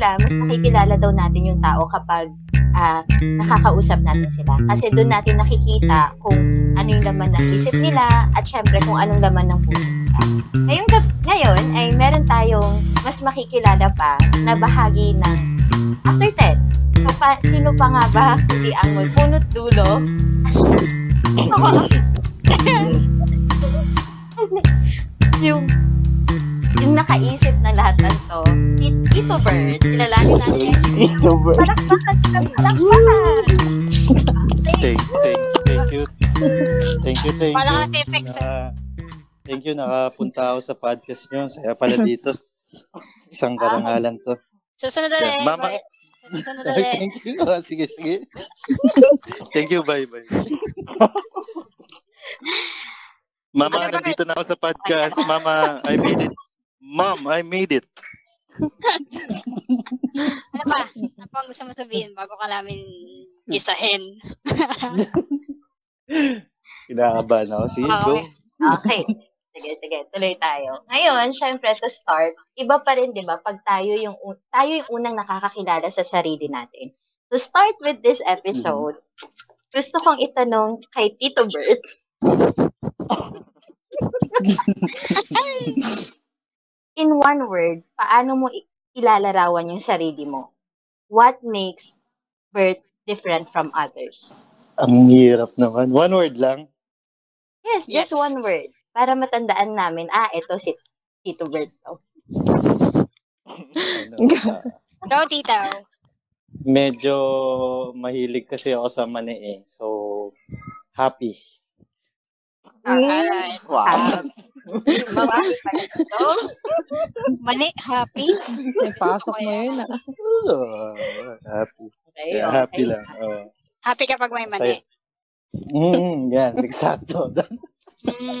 nila, mas nakikilala daw natin yung tao kapag uh, nakakausap natin sila. Kasi doon natin nakikita kung ano yung laman ng isip nila at syempre kung anong laman ng puso nila. Ngayong, ngayon ay meron tayong mas makikilala pa na bahagi ng after 10. So, pa, sino pa nga ba hindi ang punot dulo? yung yung nakaisip ng lahat ng to, si Tito Bird. Kilalanin natin. Tito Bird. Palakpakan ka, palakpakan. Thank, thank, thank you. Thank you, thank you. Wala kasi effects. Naka, thank you, nakapunta ako sa podcast nyo. Saya pala dito. Isang karangalan to. Susunod ulit. Yeah, Mama. Susunod ulit. thank you. Ah, sige, sige. thank you, bye, bye. Mama, Ano nandito na ako sa podcast. Mama, I made it. Mom, I made it. Ano ba? Ano pa ang gusto mo sabihin bago ka namin isahin? Kinakabahan ako. Sige, go. Okay. Sige, sige. Tuloy tayo. Ngayon, syempre, to start, iba pa rin, di ba, pag tayo yung, un- tayo yung unang nakakakilala sa sarili natin. To start with this episode, gusto kong itanong kay Tito Bert, in one word, paano mo ilalarawan yung sarili mo? What makes Bert different from others? Ang hirap naman. One word lang. Yes, just Yes. one word. Para matandaan namin, ah, ito si Tito Bert. to. Go, tito. medyo mahilig kasi ako sa mani eh. So, happy. Alright. Ah, pala ito. Mani, happy. Pasok mo yun. ah. Oh, happy. Okay, Yeah, okay. happy lang. Oh. Happy kapag may mani. Mm, yan, eksakto. Mm.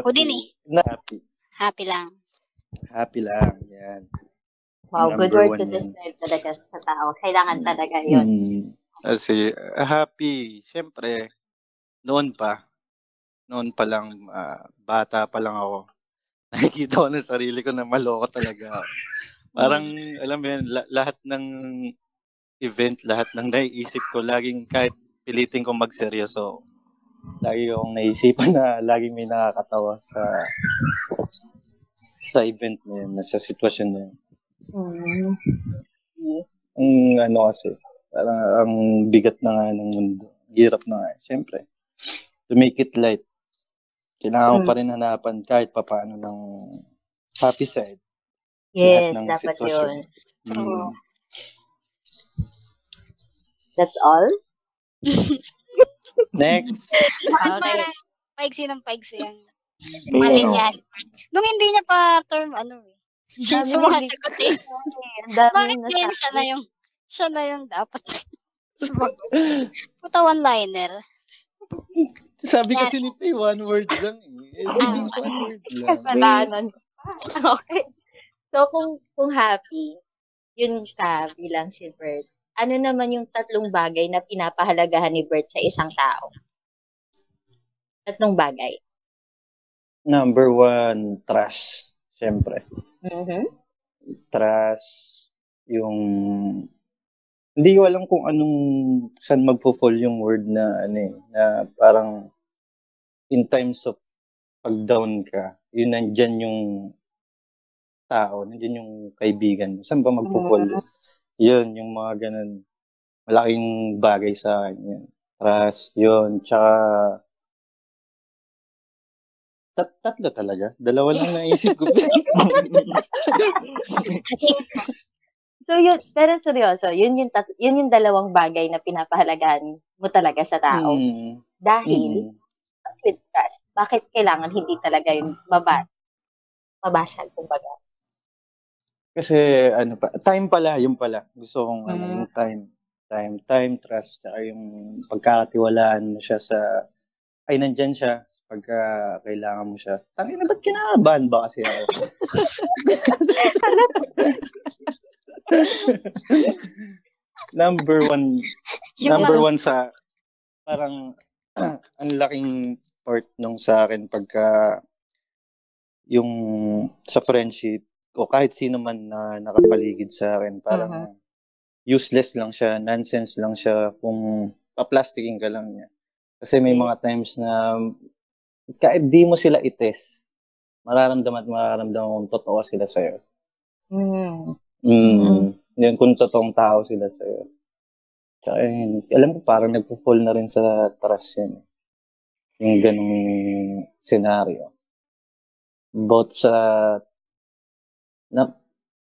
Ako din eh. Na happy. Happy lang. Happy lang. Yan. Wow, good Number word one to yan. describe talaga sa tao. Kailangan talaga yun. Mm. Kasi, uh, happy. Siyempre, noon pa, noon pa lang, ah, bata pa lang ako, nakikita ko ng sarili ko na maloko talaga. Parang, alam mo yun, la- lahat ng event, lahat ng naiisip ko, laging kahit pilitin ko magseryoso, lagi akong naisipan na laging may nakakatawa sa sa event na yun, sa sitwasyon na yun. Mm. ang ano kasi, parang ang bigat na nga ng mundo. Hirap na nga. Siyempre, to make it light, kailangan mo Mm. pa rin hanapan kahit papaano ng happy side. Yes, ng dapat sitwasyon. yun. True. Mm. That's all? Next. Bakit Okay. parang paigsi ng paigsi Oo. niya? Nung hindi niya pa term, ano eh. Siya sumasagot eh. Bakit na din siya na yung, siya na yung dapat sumagot. Puta one-liner. Sabi kasi ni Faye, one word lang eh. Eh, Ah. one word lang. Kasalanan. Okay. So, kung, kung happy, yun ka bilang si Bert, ano naman yung tatlong bagay na pinapahalagahan ni Bert sa isang tao? Tatlong bagay. Number one, trust. Siyempre. Mhm. Trust. Yung... Hindi ko alam kung anong saan magfo-fall yung word na ano eh, na parang in times of pag down ka, yun nandyan yung tao, nandyan yung kaibigan mo. Saan ba magfo-fall yun? Yun, yung mga ganun. Malaking bagay sa akin yun. Trust, yun. Tsaka, tat tatlo talaga. Dalawa lang naisip ko. So, yun, pero seryoso, yun yung, tat- yun yung dalawang bagay na pinapahalagahan mo talaga sa tao. Mm, Dahil, mm. with trust, bakit kailangan hindi talaga yung baba, mabasag, kumbaga? Kasi ano pa, time pala, yung pala. Gusto kong ano, Mm. yung time. Time, time, trust, tsaka yung pagkakatiwalaan mo siya sa, ay, nandyan siya pagka kailangan mo siya. Tangin na, ba't kinakabahan ba kasi ako? number one, number one sa, parang, ang laking part nung sa akin pagka, yung sa friendship, o kahit sino man na nakapaligid sa akin, parang Mhm. useless lang siya, nonsense lang siya kung paplastiking ka lang niya. Kasi may mga times na kahit di mo sila itest, mararamdaman at mararamdaman kung totoo sila sa'yo. Mm. Mm. Yun, kung totoong tao sila sa'yo. Tsaka yun, alam ko parang nagpo-fall na rin sa trust yan. Yung ganung scenario. Both sa na,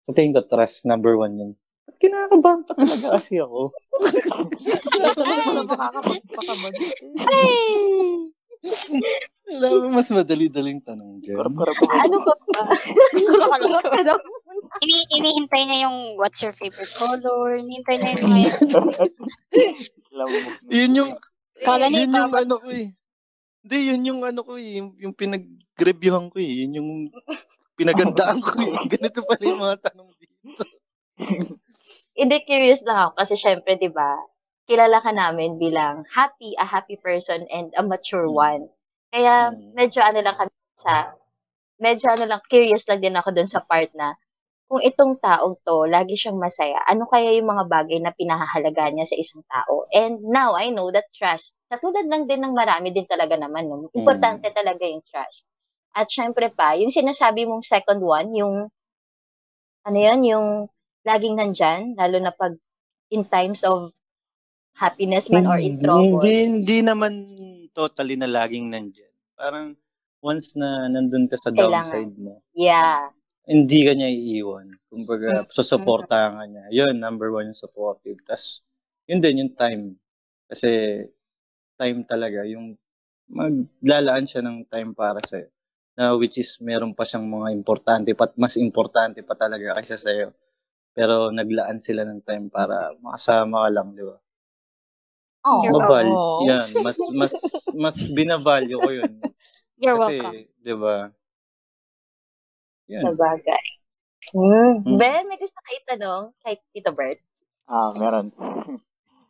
sa tingin ko, trust number one yun. Ba't kinakabahan pa talaga kasi ako? Alam mo, mas madali-daling tanong dyan. Karap-karap ako. Ano ka ba? Kurap-kurap ka daw. Ini inihintay niya yung what's your favorite color. Hinihintay niya yung mga. Yun yung, Kala niya yun yung ano ko eh. Hindi, yun yung ano ko eh. Yung, yung pinag-reviewhan ko eh. Yun yung pinagandaan ko eh. Ganito pala yung mga tanong dito. Hindi, curious lang ako kasi syempre, di ba, kilala ka namin bilang happy, a happy person, and a mature one. Kaya, Mm. medyo ano lang kami sa, medyo ano lang, curious lang din ako dun sa part na, kung itong taong to, lagi siyang masaya, ano kaya yung mga bagay na pinahahalagaan niya sa isang tao? And now, I know that trust, katulad lang din ng marami din talaga naman, no? importante talaga yung trust. At syempre pa, yung sinasabi mong second one, yung, ano yun, yung laging nandyan, lalo na pag in times of happiness man or in trouble. Hindi, hindi naman totally na laging nandyan. Parang once na nandun ka sa Kailangan. downside mo, Yeah. hindi ka niya iiwan. Kumbaga, Mm. susuportahan ka niya. Yun, number one yung supportive. Tapos, yun din, yung time. Kasi, time talaga, yung maglalaan siya ng time para sa'yo. Na which is, meron pa siyang mga importante, pat mas importante pa talaga kaysa sa'yo. Pero naglaan sila ng time para makasama ka lang, di ba? Oh. Maval, yan. Mas, mas, mas binavalue ko yun. You're Kasi, welcome. di ba? Sa Yan. bagay. Mm. Mm. Ben, may gusto ka itanong kay Tito Bert? Ah, meron.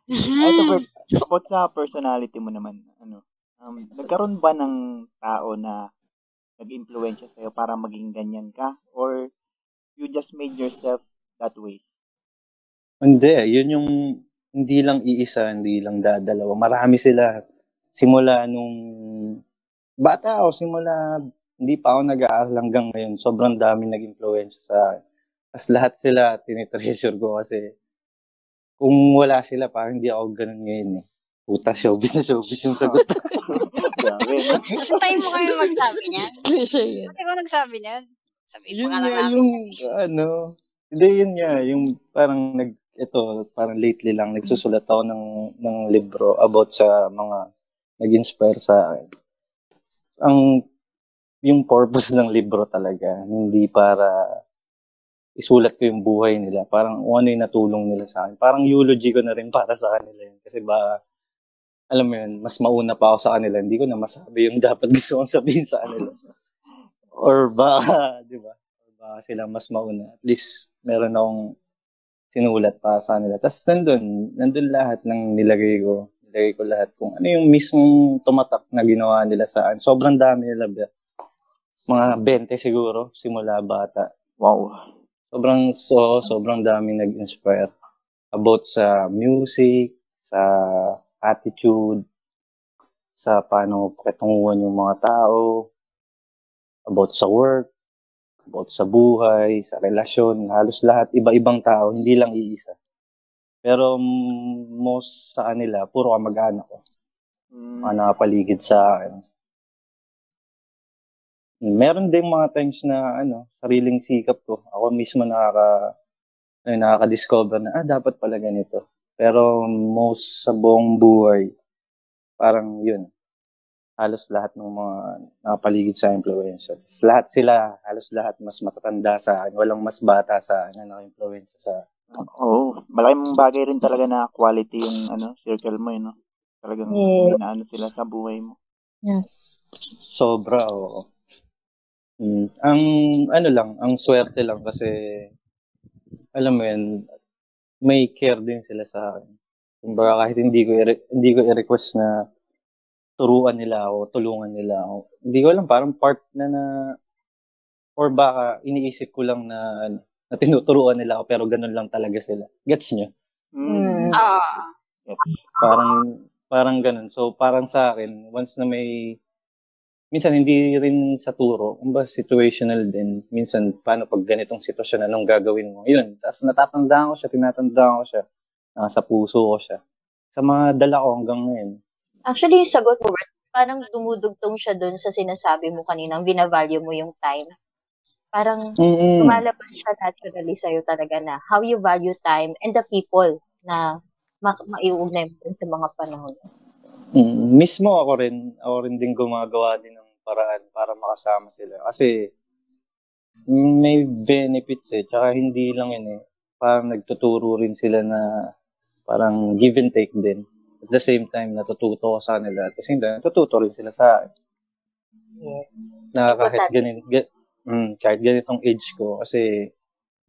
Ito, Bert, about sa personality mo naman, ano, um, nagkaroon ba ng tao na nag-influensya sa'yo para maging ganyan ka? Or you just made yourself that way? Hindi, yun yung hindi lang iisa, hindi lang dadalawa. Marami sila. Simula nung bata ako, simula hindi pa ako nag-aaral hanggang ngayon. Sobrang dami nag-influensya sa. Tapos lahat sila tinitreasure ko kasi kung wala sila, parang hindi ako ganun ngayon eh. Puta, showbiz na showbiz yung sagot. Grabe. Tayo mo kami magsabi niyan. Cliche yun. Ate ko nagsabi niyan. Sabi yun nga nga lang yung, ano, hindi yun nga, yung parang nag, ito, parang lately lang, nagsusulat ako ng, ng libro about sa mga nag-inspire sa akin. Ang, yung purpose ng libro talaga, hindi para isulat ko yung buhay nila. Parang ano yung natulong nila sa akin. Parang eulogy ko na rin para sa kanila yun. Kasi ba, alam mo yun, mas mauna pa ako sa kanila. Hindi ko na masabi yung dapat gusto kong sabihin sa kanila. Or baka, di ba? Or baka sila mas mauna. At least, meron akong sinulat para sa kanila. Tapos nandun, nandun lahat ng nilagay ko. Nilagay ko lahat kung ano yung mismong tumatak na ginawa nila sa akin. Sobrang dami nila. Mga 20 siguro, simula bata. Wow. Sobrang, so, sobrang dami nag-inspire about sa music, sa attitude, sa paano pakitunguhan yung mga tao, about sa work, about sa buhay, sa relasyon, halos lahat, iba-ibang tao, hindi lang iisa. Pero most sa kanila, puro kamag-anak ko, Mm, mga nakapaligid sa akin. Meron din mga times na ano, sariling sikap ko. Ako mismo nakaka ay, nakaka-discover na ah dapat pala ganito. Pero most sa buong buhay parang yun. Halos lahat ng mga nakapaligid sa influencer. Lahat sila, halos lahat mas matatanda sa akin. Walang mas bata sa akin na naka-influensya sa Oo. malaking bagay rin talaga na quality yung ano, circle mo, eh, no? Talagang Yeah. may naano sila sa buhay mo. Yes. Sobra, oo. Mm. Ang ano lang, ang swerte lang kasi alam mo yun, may care din sila sa akin. Kumbaga kahit hindi ko i- hindi ko i-request na turuan nila ako, tulungan nila ako. Hindi ko alam, parang part na na Or baka iniisip ko lang na, ano, na tinuturuan nila ako pero ganun lang talaga sila. Gets nyo? Mm. Gets. Parang, parang ganun. So, parang sa akin, once na may, minsan hindi rin sa turo, kumbaga situational din. Minsan, paano pag ganitong sitwasyon, anong gagawin mo? Yun. Tapos natatandaan ko siya, tinatandaan ko siya. Nasa puso ko siya. Sa mga dala ko hanggang ngayon. Actually, yung sagot mo, Bert, parang dumudugtong siya dun sa sinasabi mo kanina, binavalue mo yung time. Parang Mm-mm. lumalabas siya naturally sa'yo talaga na how you value time and the people na ma- maiugnay mo sa mga panahon. Mm, mismo ako rin, ako rin din gumagawa din ng paraan para makasama sila. Kasi may benefits eh. Tsaka hindi lang yun eh. Parang nagtuturo rin sila na parang give and take din. At the same time, natututo ko sa kanila. At the same time, natututo rin sila sa akin. Yes. Na kahit ganin, ga, mm, kahit ganitong age ko. Kasi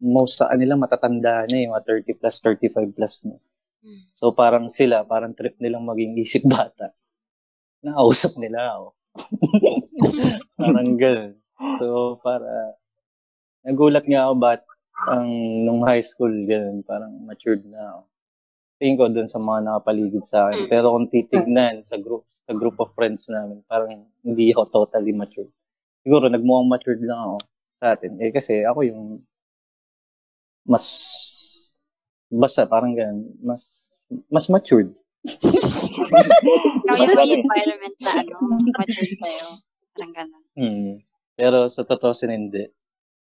most sa kanila matatanda na eh. Mga 30 plus, 35 plus na. Mm. So parang sila, parang trip nilang maging isip bata. Nakausap nila ako. parang ganun. So para, nagulat nga ako ba't ang nung high school ganun, parang matured na ako. Tingin ko dun sa mga nakapaligid sa akin. Pero kung titignan sa group, sa group of friends namin, parang hindi ako totally matured. Siguro nagmukhang matured lang ako sa atin. Eh kasi ako yung mas basta parang ganun, mas mas matured. Ikaw yung environment na ano, matured sa'yo. Parang ganun. Hmm. Pero sa totoo sin hindi.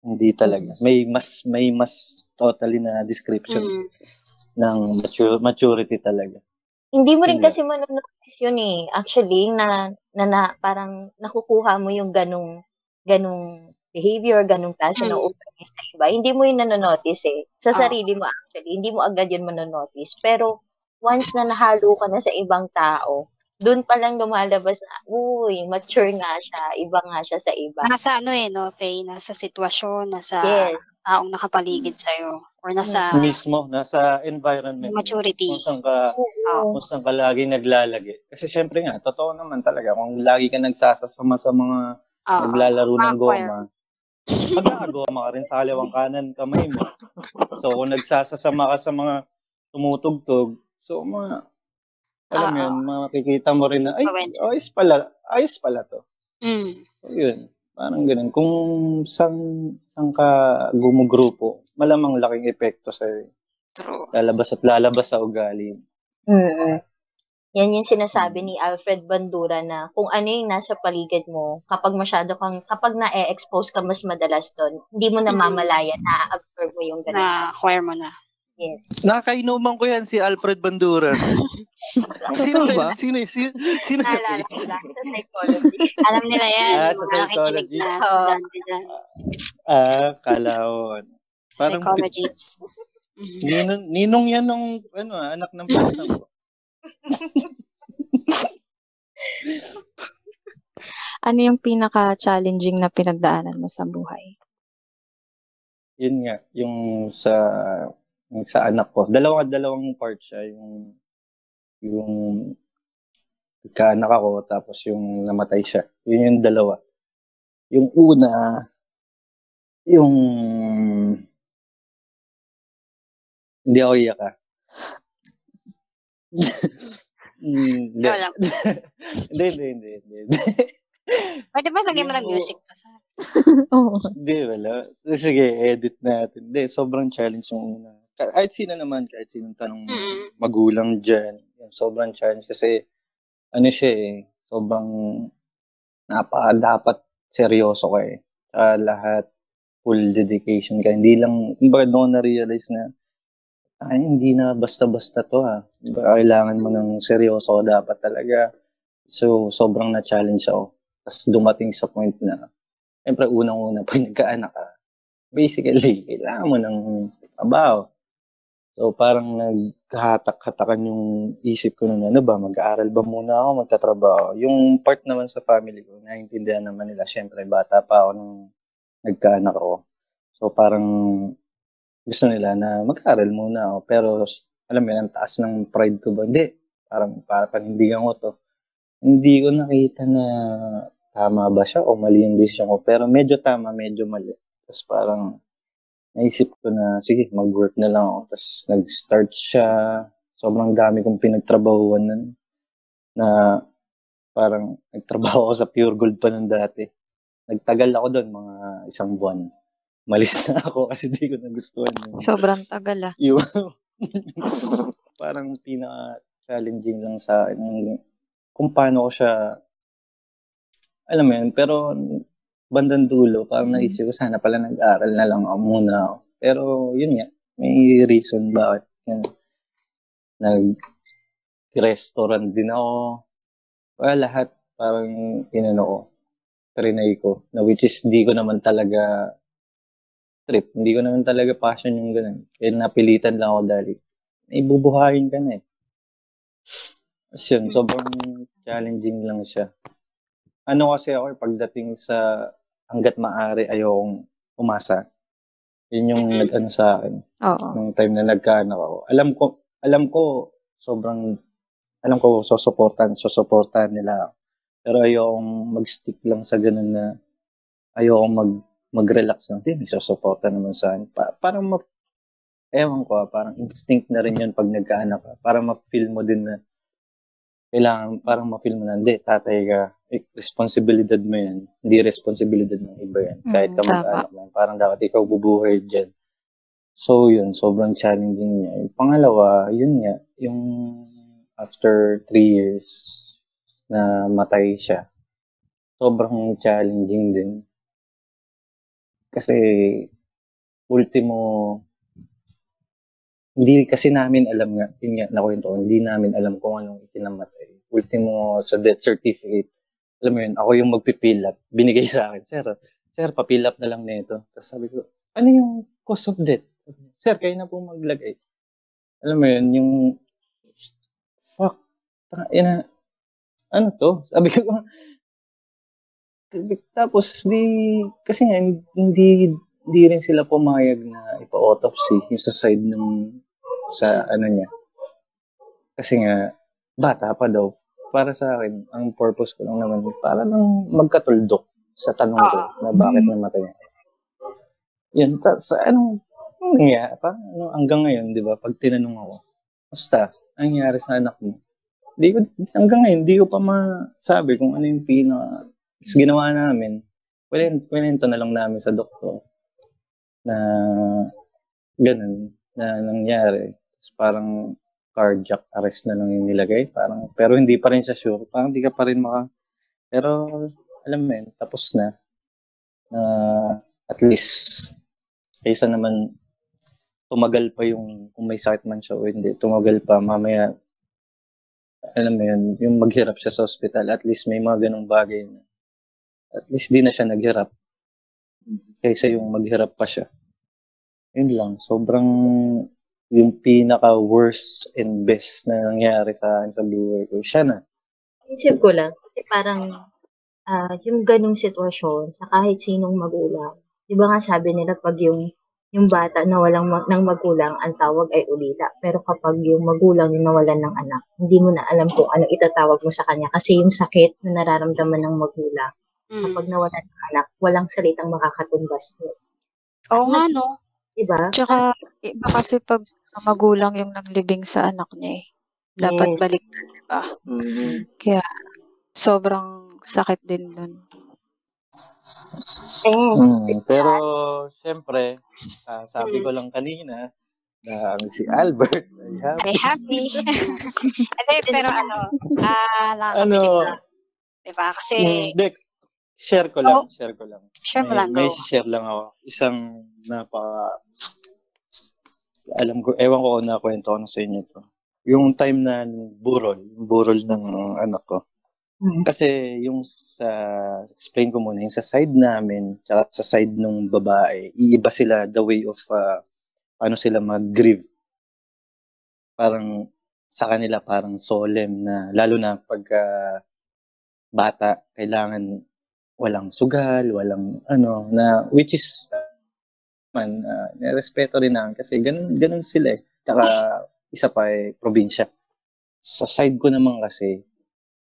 Hindi talaga. May mas may mas totally na description Mm. Ng mature, maturity talaga. Hindi mo rin kasi manonotice yun eh. Actually, na, na, na parang nakukuha mo yung ganong, ganong behavior, ganong klase Mm. openness sa iba. Hindi mo yun nanonotice eh. Sa Ah. sarili mo actually. Hindi mo agad yun manonotice. Pero, once na nahalo ka na sa ibang tao, dun pa lang lumalabas na, uy, mature nga siya, iba nga siya sa iba. Nasa ano eh, no, Faye? Nasa sitwasyon, nasa Yes. Taong nakapaligid sa'yo. Or nasa Mismo, nasa environment. maturity. Kung saan ka, Oo. kung saan ka lagi naglalagi. Kasi syempre nga, totoo naman talaga. Kung lagi ka nagsasasama sa mga Oo. naglalaro ng goma, magkakagoma ka rin sa kaliwang kanan kamay mo. So, kung nagsasasama ka sa mga tumutugtog, so, mga, alam mo yun, makikita mo rin na, ay, ayos pala, ayos pala to. Mm. So, yun. Parang ganun. Kung saan, saan ka gumugrupo, malamang laking epekto sa True. lalabas at lalabas sa ugali. mm Yan yung sinasabi ni Alfred Bandura na kung ano yung nasa paligid mo, kapag masyado kang, kapag na-expose ka mas madalas doon, hindi mo namamalayan, na-absorb mo yung ganun. Na-acquire mo na. Yes. Nakakainuman ko yan si Alfred Bandura. sino ba? ba? Sino, sino, sino sa Naalala ko lang sa psychology. Alam nila yan. Ah, yung sa psychology. na estudyante dyan. Ah, kala ko. Parang Psychologists. Mhm. ninong, ninong yan nung ano, ah, anak ng pinsan ko. Ano yung pinaka-challenging na pinagdaanan mo sa buhay? Yun nga, yung sa sa anak ko. Dalawang dalawang part siya, yung yung kaanak ako tapos yung namatay siya. Yun yung dalawa. Yung una, yung hindi ako iyak ah. Hmm, Hindi. Hindi, hindi, hindi. Pwede ba lagyan mo ng music? Sa... Oo. Hindi, wala. Sige, edit natin. Hindi, sobrang challenge yung una. Kahit sino naman, kahit sinong tanong Mm. magulang dyan, yung sobrang challenge kasi ano siya eh, sobrang napaka dapat seryoso ka eh. Sa lahat, full dedication ka. Hindi lang, kumbaga doon na-realize na ay, hindi na basta-basta to ha. Kumbaga, Kailangan mo ng seryoso dapat talaga. So, sobrang na-challenge ako. Tapos dumating sa point na, siyempre unang-una, pag nagkaanak ka, basically, kailangan mo ng trabaho. So, parang naghahatak-hatakan yung isip ko na, ano ba, mag-aaral ba muna ako, magtatrabaho? Yung part naman sa family ko, naiintindihan naman nila, syempre, bata pa ako nung nagkaanak ako. So, parang gusto nila na mag-aaral muna ako. Pero, alam mo yun, ang taas ng pride ko ba? Hindi. Parang, para panindigan ko to. Hindi ko nakita na tama ba siya o mali yung decision ko. Pero medyo tama, medyo mali. Tapos parang naisip ko na, sige, mag-work na lang ako. Tapos nag-start siya. Sobrang dami kong pinagtrabahuan nun. Na parang nagtrabaho ako sa Pure Gold pa nun dati. Nagtagal ako doon, mga isang buwan. Malis na ako kasi di ko nagustuhan yung Sobrang tagal ah. yung parang pinaka-challenging lang sa akin kung paano ko siya alam mo yun, pero bandang dulo, parang naisip ko, sana pala nag-aral na lang ako muna ako. Pero yun nga, may reason bakit yan. Nag-restaurant din ako. Well, lahat parang inano ko, trinay ko, na which is di ko naman talaga trip. Hindi ko naman talaga passion yung ganun. Kaya napilitan lang ako dahil ibubuhayin ka na eh. Tapos yun, sobrang challenging lang siya. Ano kasi ako, eh, pagdating sa hanggat maaari, ayokong umasa. Yun yung nag-ano sa akin. Oo. Nung time na nagkaanak ako. Alam ko, alam ko, sobrang, alam ko, susuportan, susuportan nila. Pero ayokong mag-stick lang sa ganun na, ayokong mag, mag-relax lang. Hindi, may susuporta naman sa akin. Pa- parang ma- ewan ko, ah, parang instinct na rin yun pag nagkaanak ka. Para ma-feel mo din na kailangan, parang ma-feel mo na, hindi, tatay ka, eh, responsibilidad mo yan. Hindi responsibilidad ng iba yan. Kahit Mm, ka tama. mag-anak lang. Parang dapat ikaw bubuhay dyan. So, yun, sobrang challenging niya. Yung pangalawa, yun nga, yung after three years na matay siya, sobrang challenging din. Kasi, ultimo, hindi kasi namin alam nga, yun nga, nakwento ko, hindi namin alam kung anong ikinamatay. Ultimo, sa death certificate, alam mo yun, ako yung magpipill up, binigay sa akin, sir, sir, papill up na lang nito. Tapos sabi ko, ano yung cause of death? Sir, kayo na po maglagay. Alam mo yun, yung, fuck, taka, yun na, ano to? Sabi ko, tapos di, kasi nga, hindi, hindi rin sila pumayag na ipa-autopsy yung sa side ng, sa ano niya. Kasi nga, bata pa daw. Para sa akin, ang purpose ko lang naman, para lang magkatuldok sa tanong ko na bakit namatay niya. Yan, ta, sa anong, anong nangyari? Parang ano, hanggang ngayon, di ba, pag tinanong ako, basta, ang nangyari sa anak mo? Di ko, hanggang ngayon, di ko pa masabi kung ano yung pina, ginawa namin. Kwento na lang namin sa doktor na ganun na nangyari. Tapos parang cardiac arrest na lang yung nilagay. Parang, pero hindi pa rin siya sure. Parang hindi ka pa rin maka... Pero, alam mo yun, tapos na. Na at least, kaysa naman tumagal pa yung, kung may sakit man siya o hindi, tumagal pa, mamaya, alam mo yun, yung maghirap siya sa hospital, at least may mga ganong bagay na, at least di na siya naghirap. Kaysa yung maghirap pa siya. Yun lang, sobrang yung pinaka-worst and best na nangyari sa akin sa buhay ko. Siya na. Isip ko lang, kasi parang ah, yung ganong sitwasyon sa kahit sinong magulang. Di ba nga sabi nila pag yung yung bata na walang ma- ng magulang, ang tawag ay ulila. Pero kapag yung magulang yung nawalan ng anak, hindi mo na alam kung anong itatawag mo sa kanya. Kasi yung sakit na nararamdaman ng magulang, Mm. kapag nawalan ng anak, walang salitang makakatumbas doon. Oo nga, no? Di ba? Tsaka, iba kasi pag magulang yung naglibing sa anak niya eh. Dapat Yes. baliktad, di ba? Mhm. Kaya, sobrang sakit din nun. Mm, pero, syempre, ah, sabi ko lang kanina, na ang si Albert ay happy. Very happy. Hindi, pero ano, ah, Ano. Diba? Kasi, mm, dek, share ko lang, Oh. share ko lang. share mo May, lang, may go. share lang ako. Isang napaka, alam ko, ewan ko kung nakwento ko na sa inyo to. Yung time na burol, yung burol ng anak ko. Mm. Kasi yung sa, explain ko muna, yung sa side namin, tsaka sa side ng babae, iiba sila the way of, uh, ano sila mag-grieve. Parang, sa kanila parang solemn na, lalo na pagka bata, kailangan walang sugal, walang ano, na, which is, man, uh, respeto rin namin kasi ganun, ganun sila eh. Tsaka, isa pa eh, probinsya. Sa side ko naman kasi,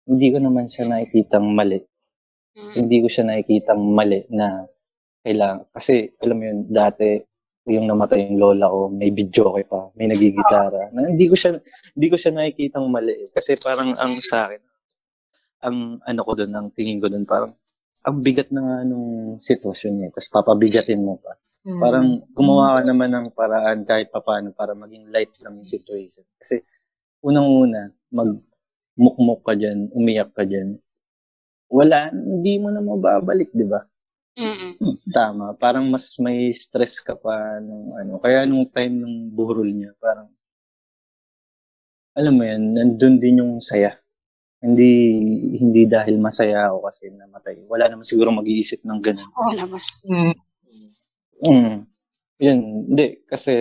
hindi ko naman siya nakikitang mali. Mm. Hindi ko siya nakikitang mali na kailangan. Kasi, alam mo yun, dati, yung namatay yung lola ko, may video pa, may nagigitara. Na, hindi ko siya hindi ko siya nakikitang mali. eh. Kasi parang ang sa akin, ang ano ko doon, ang tingin ko doon, parang ang bigat na nga nung sitwasyon niya. Tapos papabigatin mo pa. Mm. Parang gumawa ka naman ng paraan kahit papaano para maging light lang yung situation. Kasi unang-una, magmukmuk ka dyan, umiyak ka dyan. Wala, hindi mo na mababalik, di ba? Hmm, Tama. Parang mas may stress ka pa nung ano. Kaya nung time ng burol niya, parang alam mo yan, nandun din yung saya. Hindi hindi dahil masaya ako kasi namatay. Wala naman siguro mag-iisip ng ganun. Oo naman. Mm. Yun, hindi. Kasi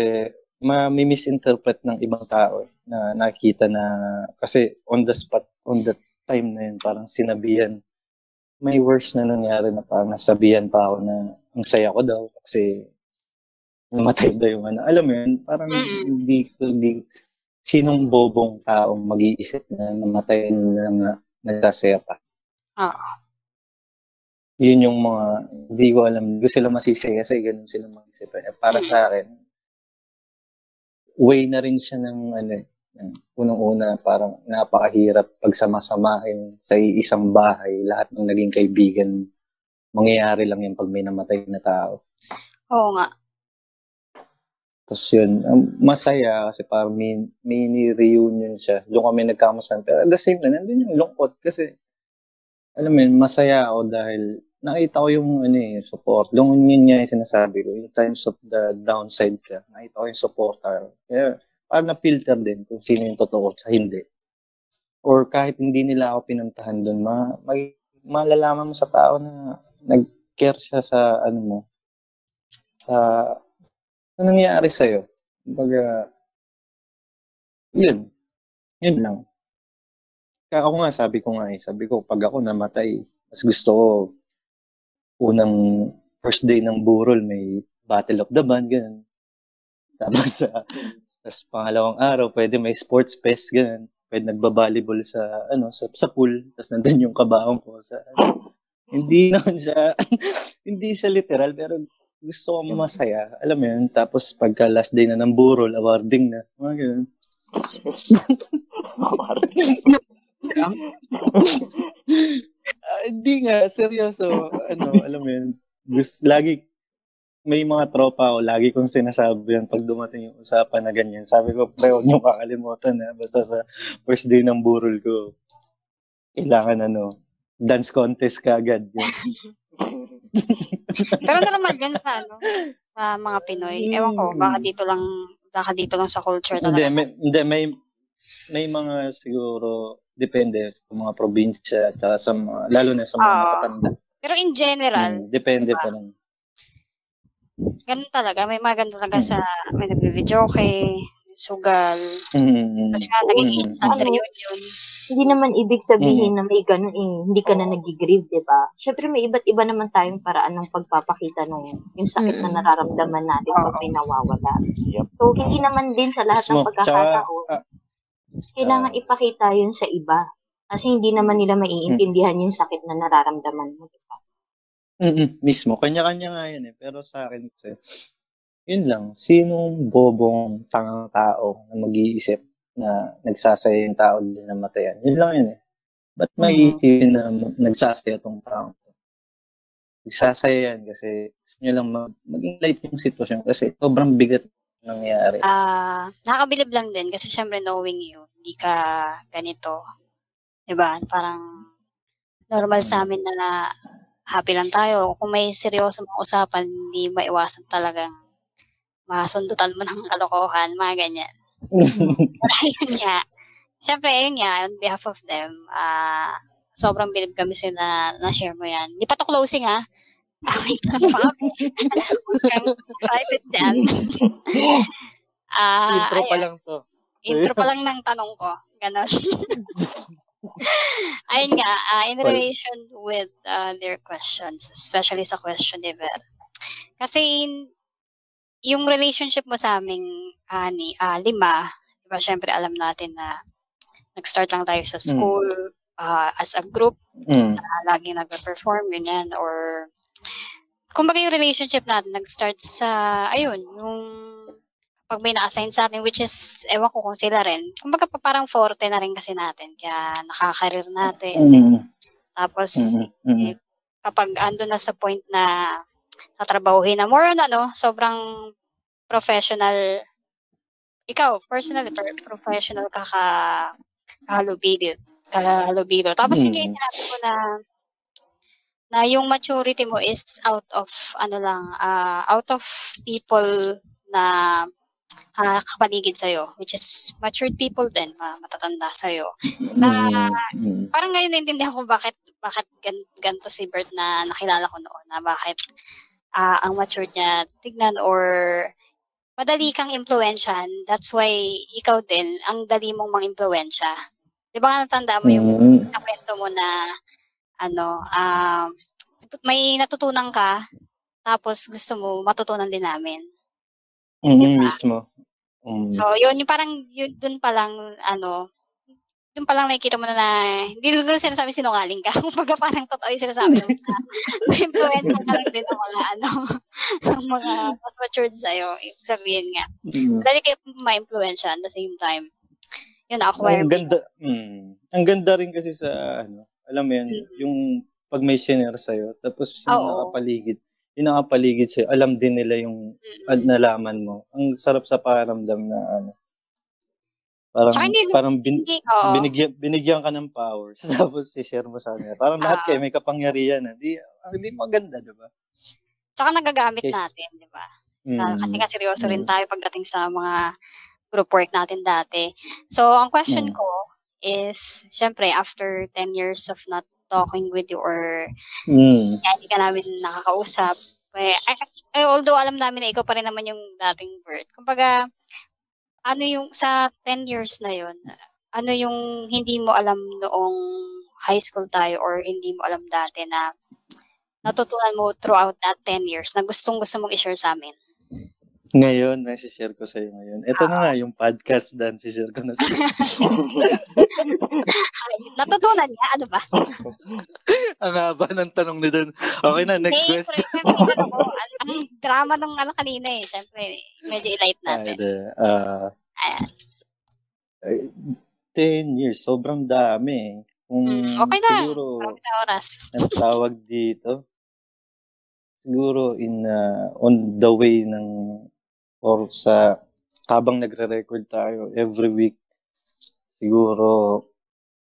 may misinterpret ng ibang tao eh, na nakita na kasi on the spot, on the time na yun, parang sinabihan may worse na nangyari na parang nasabihan pa ako na ang saya ko daw kasi namatay daw yung ano. Alam mo yun, parang Mm-mm. hindi, hindi, sinong bobong taong mag-iisip na namatay na nga nagsasaya pa. Oo. Yun yung mga, hindi ko alam, hindi ko sila masisaya kasi ganun sila mag-isip. Eh, para sa akin, way na rin siya ng ano eh, ng unang-una parang napakahirap pagsama-samahin sa isang bahay lahat ng naging kaibigan mangyayari lang yan pag may namatay na tao. Oo nga. Tapos yun, masaya kasi parang may, mini reunion siya. Doon kami nagkamusta. Pero at the same time, nandun yung lungkot kasi alam mo yun, masaya ako dahil nakita ko yung ano eh, support. Doon yun nga yung sinasabi ko. In times of the downside ka, nakita ko yung support. Kaya parang na-filter din kung sino yung totoo sa hindi. Or kahit hindi nila ako pinuntahan doon, ma, mag, malalaman mo sa tao na nag-care siya sa ano mo, sa ano nangyari sa'yo. Kumbaga, yun. Yun lang. Kaya ako nga, sabi ko nga eh, sabi ko, pag ako namatay, mas gusto ko, unang first day ng burol, may Battle of the Band, ganun. Tapos, sa tapos pangalawang araw, pwede may sports fest, ganun. Pwede nagba-volleyball sa, ano, sa, sa pool. Tapos nandun yung kabaong ko sa, ano. Hindi naman siya, hindi siya literal, pero gusto ko masaya. Alam mo yun, tapos pagka last day na ng burol, awarding na. Mga ganun. Hindi nga, seryoso. Ano, alam mo yun. Gusto, lagi, may mga tropa ako, lagi kong sinasabi yan pag dumating yung usapan na ganyan. Sabi ko, pre, huwag niyo kakalimutan na. Basta sa first day ng burol ko, kailangan ano, dance contest ka agad. Yun. Pero normal yan sa ano, sa mga Pinoy. Ewan ko, baka dito lang, baka dito lang sa culture hindi, talaga. may, hindi, may, may mga siguro, depende sa mga probinsya, at sa mga, lalo na sa mga Oo. matatanda. Pero in general, Hmm, depende pa rin. ganun talaga. May mga ganun talaga Hmm. sa, may nagbe-video kay sugal. Mm, Tapos nga, naging instant mm. reunion. Hindi naman ibig sabihin na may ganun eh, hindi ka na nag-grieve, di ba? Syempre may iba't iba naman tayong paraan ng pagpapakita nung yung sakit na Mm. nararamdaman natin pag may nawawala. Yep. So, hindi naman din sa lahat ng pagkakataon, ah, kailangan ah. ipakita yun sa iba. Kasi hindi naman nila maiintindihan yung sakit na nararamdaman mo, di ba? Mm-mm, mismo. Kanya-kanya nga yan eh. Pero sa akin yun lang. Sinong bobong tangang tao na mag-iisip na nagsasaya yung tao din na matayan? Yun lang yun eh. Ba't may Mhm. isipin na nagsasaya tong tao? Nagsasaya yan kasi gusto nyo lang mag- maging light yung sitwasyon kasi sobrang bigat nangyari. Ah, nakakabilib lang din kasi syempre knowing you, hindi ka ganito. 'Di ba? Parang normal sa amin na happy lang tayo. Kung may seryoso mong usapan, hindi maiwasan talagang masundutan mo ng kalokohan, mga ganyan. Yun nga. Siyempre, yun nga, on behalf of them, ah, sobrang bilib kami sila na share mo yan. Hindi pa to closing ha. Ah, wait lang pa kang excited dyan. Ah, Intro pa ayun. lang to. Intro pa lang ng tanong ko. Ganon. Ayun nga, ah, in relation with uh, their questions, especially sa question ni Ver. Kasi yung relationship mo sa aming ani, ah, lima, di ba syempre alam natin na nag-start lang tayo sa school, ah, as a group Mm. na lagi nagpe-perform, ganyan, or kumbaga yung relationship natin nag-start sa, ayun, yung pag may na-assign sa atin, which is, ewan ko kung sila rin, kumbaga pa parang forte na rin kasi natin, kaya nakakarir natin. Mm. Tapos, Mm. Mm. kapag ando na sa point na tatrabahuhin na more on ano, sobrang professional, ikaw, personally, per- professional ka ka kahalubilo. Kahalubilo. Tapos yun Mm. yung sinabi ko na na yung maturity mo is out of ano lang ah, out of people na uh, kapaligid sa'yo, which is matured people din, ma- matatanda sa'yo. Na Mm. parang ngayon naintindihan ko bakit bakit gan, ganito si Bert na nakilala ko noon na bakit ah, ang matured niya tignan or madali kang impluensyahan. That's why ikaw din, ang dali mong mang-impluensya. Di ba nga natanda mo yung Mm. nakwento mo na ano, um, may natutunan ka tapos gusto mo matutunan din namin. Mm, Diba? mismo. Mm. So, yun, yung parang, yun, dun pa lang, ano, dun pa lang nakikita mo na na, hindi ko sinasabi sinungaling ka. Kumbaga parang totoo yung sinasabi mo na, influence ka lang din ng mga, ano, ng mga mas matured sa'yo. Ibig sabihin nga, Mm. dali kayo ma-influensya at the same time. Yun, acquire Ang ganda, mm, ang ganda rin kasi sa, ano, alam mo yun, Mm. yung pag may senior sa'yo, tapos yung Oo. nakapaligid, yung nakapaligid sa'yo, alam din nila yung Mm. at nalaman mo. Ang sarap sa pakiramdam na, ano, parang, hindi- parang bin, Hindi, oo. binigyan, binigyan ka ng powers, tapos i-share mo sa kanila. Parang lahat Ah. kayo may kapangyarihan. Hindi, hindi maganda, di ba? Tsaka nagagamit Yes. natin, di ba? Mm. Ah, kasi nga seryoso rin Mm. tayo pagdating sa mga group work natin dati. So, ang question Mm. ko is, syempre, after 10 years of not talking with you or Mm. kaya hindi ka namin nakakausap, eh, ay, although alam namin na ikaw pa rin naman yung dating Bert. Kumbaga, ano yung sa 10 years na yun, ano yung hindi mo alam noong high school tayo or hindi mo alam dati na natutunan mo throughout that 10 years na gustong gusto mong i-share sa amin? Ngayon, nasi-share ko sa'yo ngayon. Ito na nga, yung podcast dan, si-share ko na sa'yo. Ay, natutunan niya, ano ba? Ang haba ng tanong ni Dan. Okay na, next Eh, question. pre- ano ang, drama ng ano kanina eh. Siyempre, medyo i-light natin. Ay, ah, Ayan. ay, 10 years, sobrang dami. eh. Kung Mm, okay na. siguro, Marami na oras. ang tawag dito, siguro in uh, on the way ng or sa habang nagre-record tayo every week siguro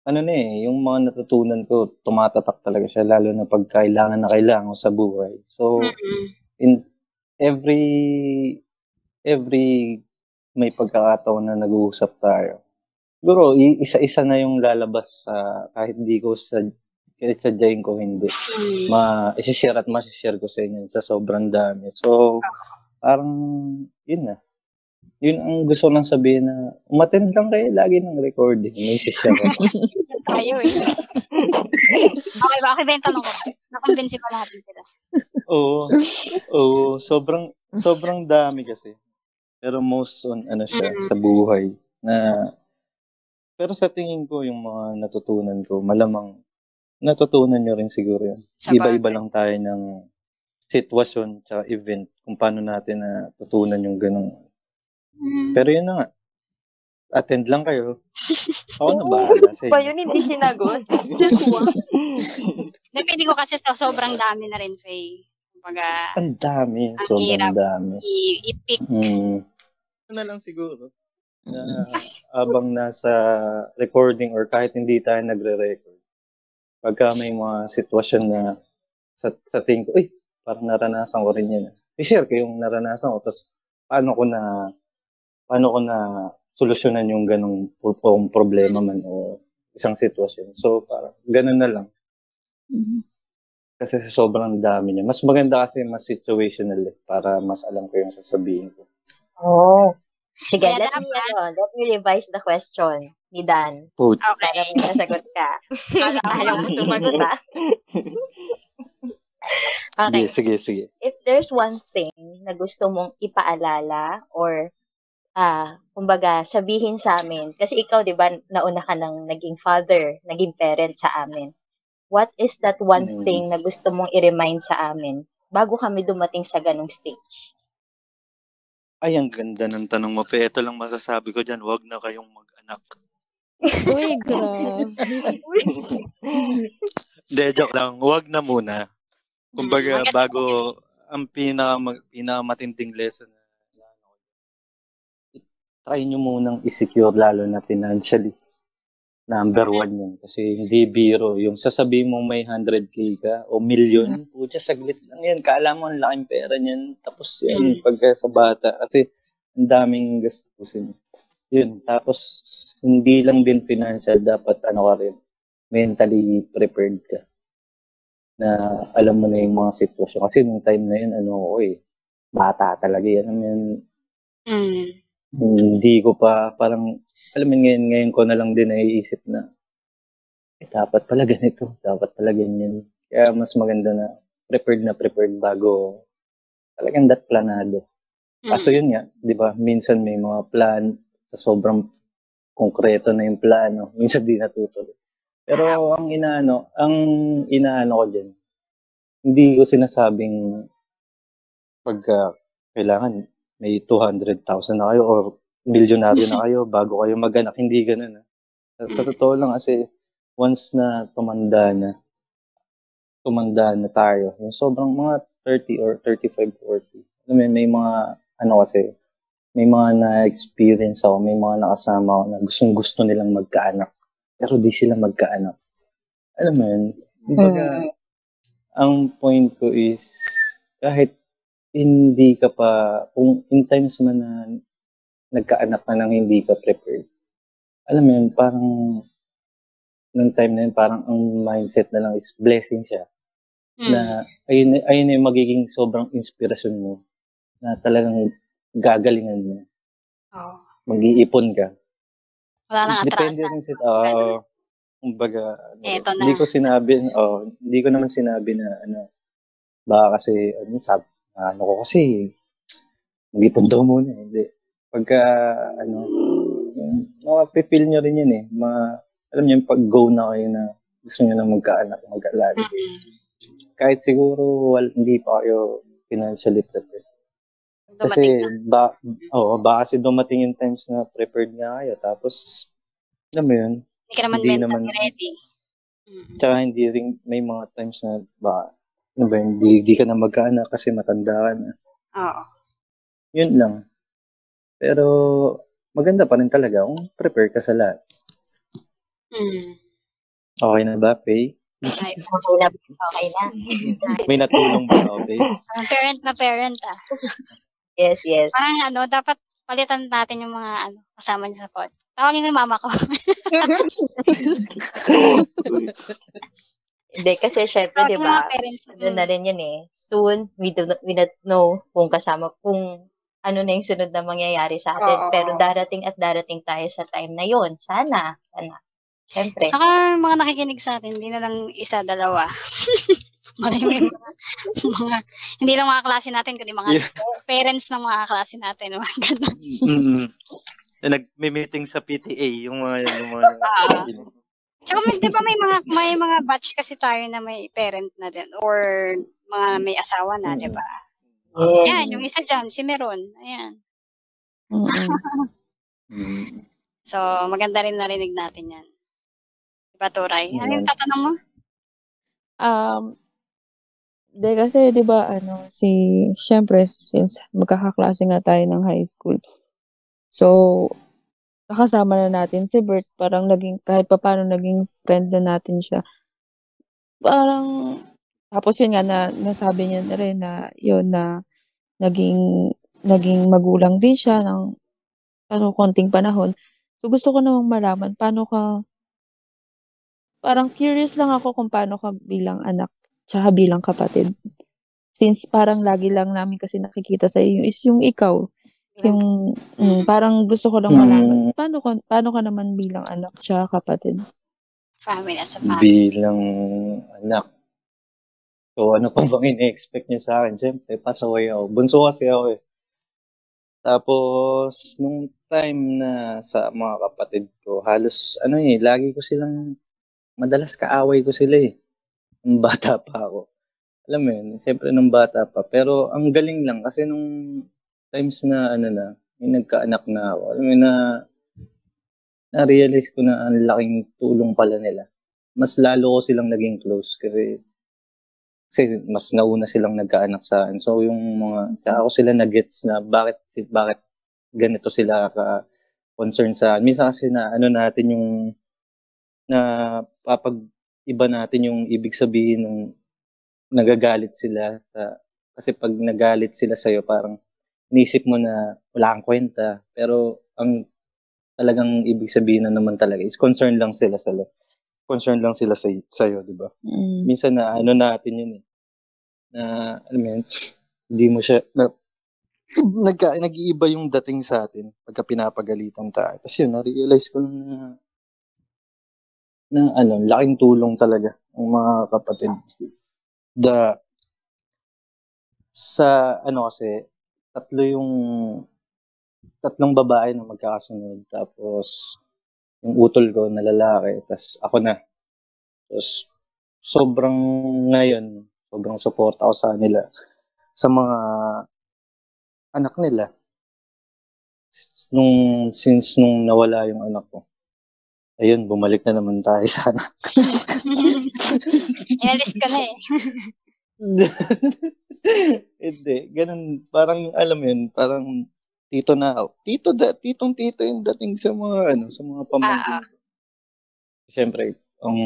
ano na eh, yung mga natutunan ko, tumatatak talaga siya, lalo na pag kailangan na kailangan sa buhay. So, in every every may pagkakataon na nag-uusap tayo. Siguro, isa-isa na yung lalabas sa kahit di ko sa kahit sadyain ko hindi. Ma, isi-share at masishare ko sa inyo sa sobrang dami. So, parang, yun na. Yun ang gusto lang sabihin na, umattend lang kayo lagi ng recording. May isi-share ko. Tayo eh. okay ba? Okay ba yung tanong ko? Nakonvince mo lahat sila. Oo. Oo. Sobrang, sobrang dami kasi. Pero most on, ano siya, sa buhay. Na, pero sa tingin ko, yung mga natutunan ko, malamang, natutunan nyo rin siguro yun. Sa Iba-iba bagay. lang tayo ng sitwasyon tsaka event kung paano natin na tutunan yung ganong. Mm. Pero yun na nga. Attend lang kayo. Ako na bahala sa Ba inyo. yun hindi sinagot? Depende ko kasi sa sobrang dami na rin, Faye. Kumbaga, Ang dami. Ang Sobrang hirap. dami. i- i-pick. Mm. Ano na lang siguro. Na abang nasa recording or kahit hindi tayo nagre-record. Pagka may mga sitwasyon na sa, sa tingin ko, uy, parang naranasan ko rin yan. I-share ko yung naranasan ko. Tapos, paano ko na, paano ko na solusyonan yung ganong pro- problema man o isang sitwasyon. So, parang, ganun na lang. Kasi sa sobrang dami niya. Mas maganda kasi mas situational eh, para mas alam ko yung sasabihin ko. Oh. Sige, Kaya let me, ano, let me revise the question ni Dan. Put. Para Okay. may nasagot ka. Alam mo. Sumagot, ah. Okay. Sige, sige, sige. If there's one thing na gusto mong ipaalala or ah, kumbaga, sabihin sa amin, kasi ikaw, di ba, nauna ka ng naging father, naging parent sa amin. What is that one Mm. thing na gusto mong i-remind sa amin bago kami dumating sa ganong stage? Ay, ang ganda ng tanong mo. Pe, ito lang masasabi ko dyan, wag na kayong mag-anak. Uy, grabe. Hindi, joke lang. Wag na muna. Kumbaga, Maganda bago ang pinaka, pinakamatinding lesson na na ano, try nyo munang i-secure lalo na financially. Number one yan. Kasi hindi biro. Yung sasabihin mo may 100k ka o million, pucha, saglit lang yan. Kala mo ang laking pera niyan. Tapos yan, pagka sa bata. Kasi ang daming gastusin. Yun. Tapos, hindi lang din financial. Dapat, ano ka rin, mentally prepared ka. Na alam mo na yung mga sitwasyon. Kasi nung time na yun, ano ko eh, bata talaga yan. Mo yun, Mm. hindi ko pa parang alam mo ngayon ngayon ko na lang din naiisip na eh, dapat pala ganito, dapat pala ganyan. Kaya mas maganda na prepared na prepared bago talagang dat planado. Kaso yun nga, 'di ba? Minsan may mga plan sa sobrang konkreto na yung plano, minsan di natutuloy. Pero ang inaano, ang inaano ko diyan, hindi ko sinasabing pagka kailangan may 200,000 na kayo or milyonaryo na kayo bago kayo maganak. Hindi ganun. ah. Sa, sa totoo lang kasi once na tumanda na, tumanda na tayo, yung sobrang mga 30 or 35, 40. Alam mo may mga, ano kasi, may mga na-experience ako, may mga nakasama ako na gustong gusto nilang magkaanak. Pero di sila magkaanak. Alam mo yun, kumbaga, ang point ko is, kahit hindi ka pa, kung in times man na nagkaanak ka nang hindi ka prepared, alam mo yun, parang, nung time na yun, parang ang mindset na lang is blessing siya. Mm. Na, ayun, ayun na yung magiging sobrang inspirasyon mo na talagang gagalingan mo. Oo. Mag-iipon ka. Wala nang Depende rin sa, oo, kumbaga, ano, Eto na. hindi ko sinabi, oh, hindi ko naman sinabi na, ano, baka kasi, ano, sabi, ano ko kasi, mag-ipon daw muna, eh. hindi. Pagka, ano, mapipil nyo rin yun eh, ma, alam niyo, yung pag-go na kayo na gusto nyo na magkaanak, mag-alala. Mm. Kahit siguro, wal, hindi pa kayo financially prepared. Kasi, ba, oh, baka kasi dumating yung times na prepared nga kayo, tapos, alam mo yun, Hindi ka naman hindi naman- ready. Mm. Tsaka hindi rin, may mga times na ba, ano ba, hindi, hindi ka na magkaanak kasi matanda ka na. Oo. Yun lang. Pero, maganda pa rin talaga kung prepare ka sa lahat. Mm. Okay na ba, Faye? Ay, Okay na. Okay na. May natulong ba parang parent na parent ah. Yes, yes. Parang ano, dapat palitan natin yung mga ano, kasama niya sa pod. Tawagin ko yung mama ko. Hindi, kasi syempre, di ba, mga parents. ano na rin yun eh. Soon, we do we not know kung kasama, kung ano na yung sunod na mangyayari sa atin. Oo. Pero darating at darating tayo sa time na yon Sana. Sana. Syempre. Saka mga nakikinig sa atin, hindi na lang isa, dalawa. Marami mga, mga, hindi lang mga klase natin, kundi mga Yeah. parents ng mga klase natin. Mga ganun. Mm. Nag-meeting sa PTA, yung mga, yung mga, Ah. Tsaka may, di ba may mga, may mga batch kasi tayo na may parent na din or mga may asawa na, di ba? Yes. Yan, yung isa dyan, si Meron. Ayan. Mm-mm. Mm. So, maganda rin narinig natin yan. Diba, Turay? Ano yung Mm. tatanong mo? Um, de kasi 'di ba ano si syempre since magkakaklase nga tayo ng high school. So nakasama na natin si Bert, parang naging kahit papaano naging friend na natin siya. Parang tapos yun nga na nasabi niya na rin na yun na naging naging magulang din siya ng ano konting panahon. So gusto ko namang malaman paano ka parang curious lang ako kung paano ka bilang anak tsaka bilang kapatid. Since parang lagi lang namin kasi nakikita sa iyo is yung ikaw. Yung mm, parang gusto ko lang malaman paano ka, paano ka naman bilang anak tsaka kapatid. Family as a family. Bilang anak. So, ano pa bang ine-expect niya sa akin? Siyempre, pasaway ako. Bunso kasi ako eh. Tapos, nung time na sa mga kapatid ko, halos, ano eh, lagi ko silang, madalas kaaway ko sila eh. Nung bata pa ako. Alam mo yun, siyempre nung bata pa. Pero ang galing lang kasi nung times na, ano na, may nagkaanak na ako. Alam mo na, na-realize ko na ang laking tulong pala nila. Mas lalo ko silang naging close kasi kasi mas nauna silang nagkaanak sa akin. So yung mga, tsaka ako sila na-gets na bakit, bakit ganito sila ka concern sa. Minsan kasi na ano natin yung na papag iba natin yung ibig sabihin ng nagagalit sila sa kasi pag nagalit sila sa'yo parang nisip mo na wala kang kwenta pero ang talagang ibig sabihin na naman talaga is concern lang sila sa concern lang sila sa sa'yo, di ba? Mm. minsan na ano natin yun eh. Na, alam mo yun, hindi mo siya, na, nagka, nag-iiba yung dating sa atin pagka pinapagalitan tayo. Tapos yun, na-realize ko na, na ano, laking tulong talaga ng mga kapatid. The, sa, ano kasi, tatlo yung, tatlong babae na magkakasunod. Tapos, yung utol ko na lalaki. Tapos, ako na. Tapos, sobrang ngayon, sobrang support ako sa nila sa mga anak nila. Nung, since nung nawala yung anak ko. Ayun, bumalik na naman tayo sa anak. Inalis ka na eh. Hindi, ganun, parang, alam mo yun, parang, tito na, tito, da, titong tito yung dating sa mga, ano, sa mga pamangkin. ko. Siyempre, ang,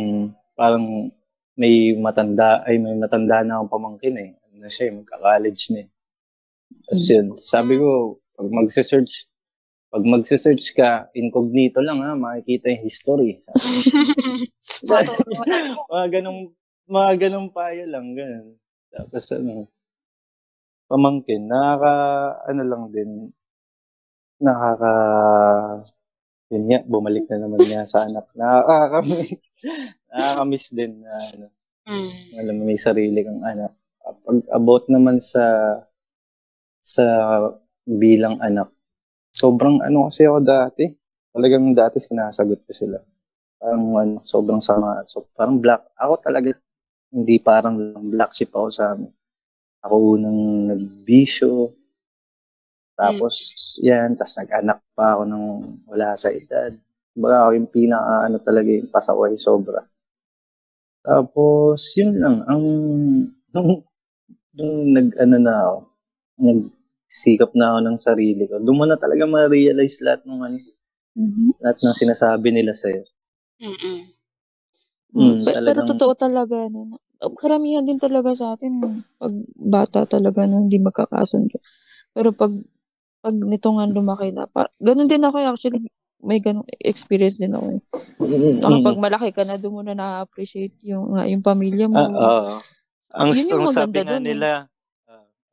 parang, may matanda, ay, may matanda na akong pamangkin eh. Ano na siya, eh, magka-college na eh. Tapos yun, sabi ko, pag magse-search, pag magse-search ka, incognito lang ha, makikita yung history. Mga ganong, mga ganong payo lang, ganun. Tapos ano, pamangkin, nakaka, ano lang din, nakaka, yun nga, bumalik na naman niya sa anak. Nakakamiss, nakakamiss din na, ano, Mm. alam mo, may sarili kang anak. Pag about naman sa, sa bilang anak, sobrang ano kasi ako dati, talagang dati sinasagot ko sila. Parang ano, sobrang sama. So, parang black. Ako talaga, hindi parang black sheep ako sa amin. Ako unang nagbisyo. Tapos, yan. Tapos nag-anak pa ako nang wala sa edad. Baga ako yung pinaka, ano talaga yung pasaway sobra. Tapos, yun lang. Ang, nung, nung nag, ano na ako, nagsikap na ako ng sarili ko, doon mo na talaga ma-realize lahat ng ano, Mhm. lahat ng sinasabi nila sa'yo. Mm-mm. Mm, Pe- Pero talagang- totoo talaga, ano, karamihan din talaga sa atin, pag bata talaga, no, hindi magkakasundo. Pero pag, pag nito nga lumaki na, pa, ganun din ako, eh, actually, may ganung experience din ako. Eh. Na kapag malaki ka na, doon mo na na-appreciate yung, yung pamilya mo. Ah, oo. ang, Yun yung ang sabi nga dun, eh. nila, ah,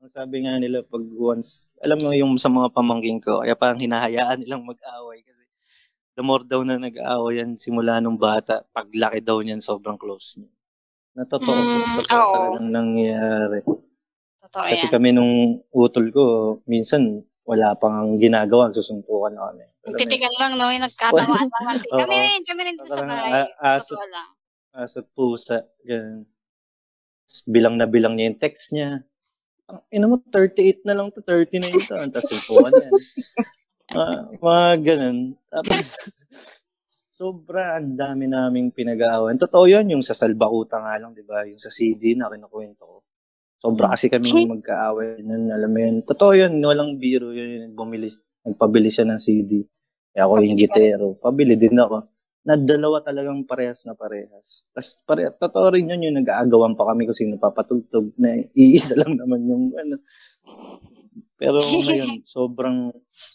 ang sabi nga nila pag once, alam mo yung sa mga pamangking ko, kaya parang hinahayaan nilang mag-away kasi the more daw na nag-aaway yan simula nung bata, paglaki daw niyan sobrang close niya. Na totoo, Mm, totoo oo. talagang nangyayari. Totoo Kasi yan. kami nung utol ko, minsan wala pang ginagawa, susuntukan na kami. Titigan lang, no? Yung nagkatawaan lang. Kami rin, kami rin dito sa bahay. aso-. Aso't pusa. Ganun. Bilang na bilang niya yung text niya. Ang ina mo, 38 na lang to, 30 na yun to. Tapos upuan yan. mga, mga ganun. Tapos, sobra, ang dami naming pinag-aawan. Totoo yun, yung sa Salbakuta nga lang, di ba? Yung sa CD na kinukwento ko. Sobra kasi kami magkaaway nun, alam mo yun. Totoo yun, walang biro yun. Bumili, nagpabili siya ng CD. Kaya ako yung gitero. Pabili din ako. Na dalawa talagang parehas na parehas. Tapos pare, totoo rin yun yung nag-aagawan pa kami kung sino papatugtog na iisa lang naman yung ano. Pero ngayon, sobrang,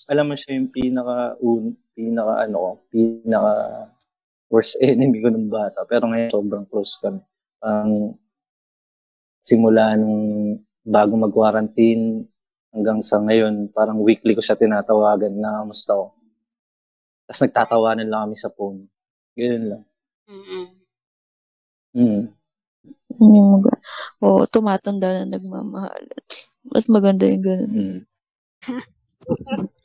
alam mo siya yung pinaka, un, pinaka ano ko, pinaka worst enemy ko ng bata. Pero ngayon, sobrang close kami. Ang simula nung bago mag-quarantine hanggang sa ngayon, parang weekly ko siya tinatawagan na kamusta ko. Tapos nagtatawanan lang kami sa phone. Ganun lang. Mm-mm. Mm. Yung mag- Oo, tumatanda na nagmamahal. Mas maganda yung ganun. Mm.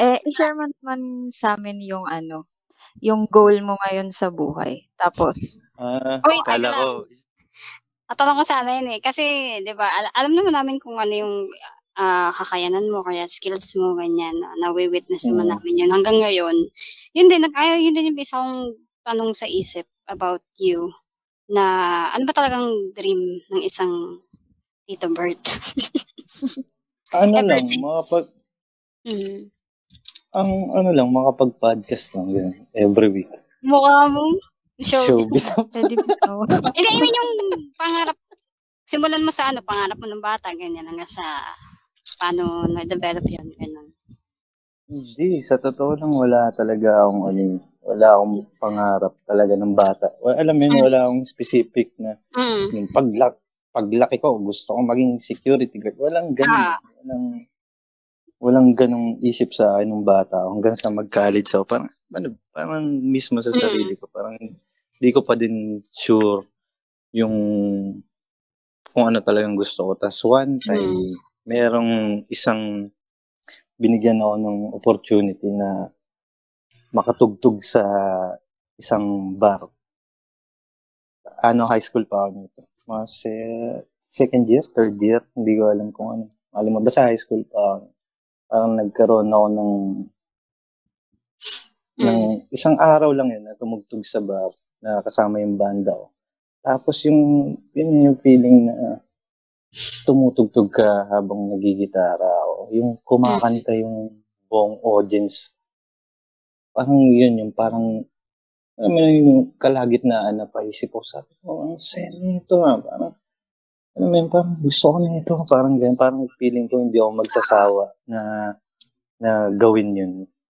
Eh, i-share mo naman sa amin yung ano, yung goal mo ngayon sa buhay. Tapos, Ah, Wait, kala teka ko. Tatanong ko sana yun eh. Kasi, di ba, al- alam naman namin kung ano yung ah, kakayanan mo, kaya skills mo, ganyan. na Nawi-witness naman Mm. namin yun. Hanggang ngayon, yun din, nag yun din yung isa kong tanong sa isip about you. Na, ano ba talagang dream ng isang Tito Bert? Ano Ever lang, since. makapag, mm. ang ano lang, makapag-podcast lang yun, every week. Mukha mo. Showbiz. Showbiz. Hindi, I mean yung pangarap, simulan mo sa ano, pangarap mo ng bata, ganyan, hanggang sa paano na-develop yun, ganun. Hindi, sa totoo lang wala talaga akong ano, wala akong pangarap talaga ng bata. Well, alam mo yun, wala akong specific na Mm. yung paglak paglaki ko, gusto ko maging security guard. Walang ganun. Ah. Walang, walang ganung isip sa akin ng bata hanggang sa mag-college ako. Parang, ano, parang mismo sa Mm. sarili ko. Parang hindi ko pa din sure yung kung ano talagang gusto ko. Tapos one time, merong isang binigyan ako ng opportunity na makatugtog sa isang bar. Ano, high school pa ako nito. Mga se- second year, third year, hindi ko alam kung ano. Alam mo, basta high school pa ako. Parang nagkaroon ako ng ng isang araw lang yun na tumugtog sa bar na kasama yung banda ko. Tapos yung, yun yung feeling na tumutugtog ka habang nagigitara ako. Yung kumakanta yung buong audience. Parang yun, yung parang, alam mo yun, yung kalagitnaan na paisip ko. Sabi ko, ang saya nito nga. Parang, alam mo yun, parang gusto ko na ito. Parang ganyan, parang feeling ko hindi ako magsasawa na na gawin yun.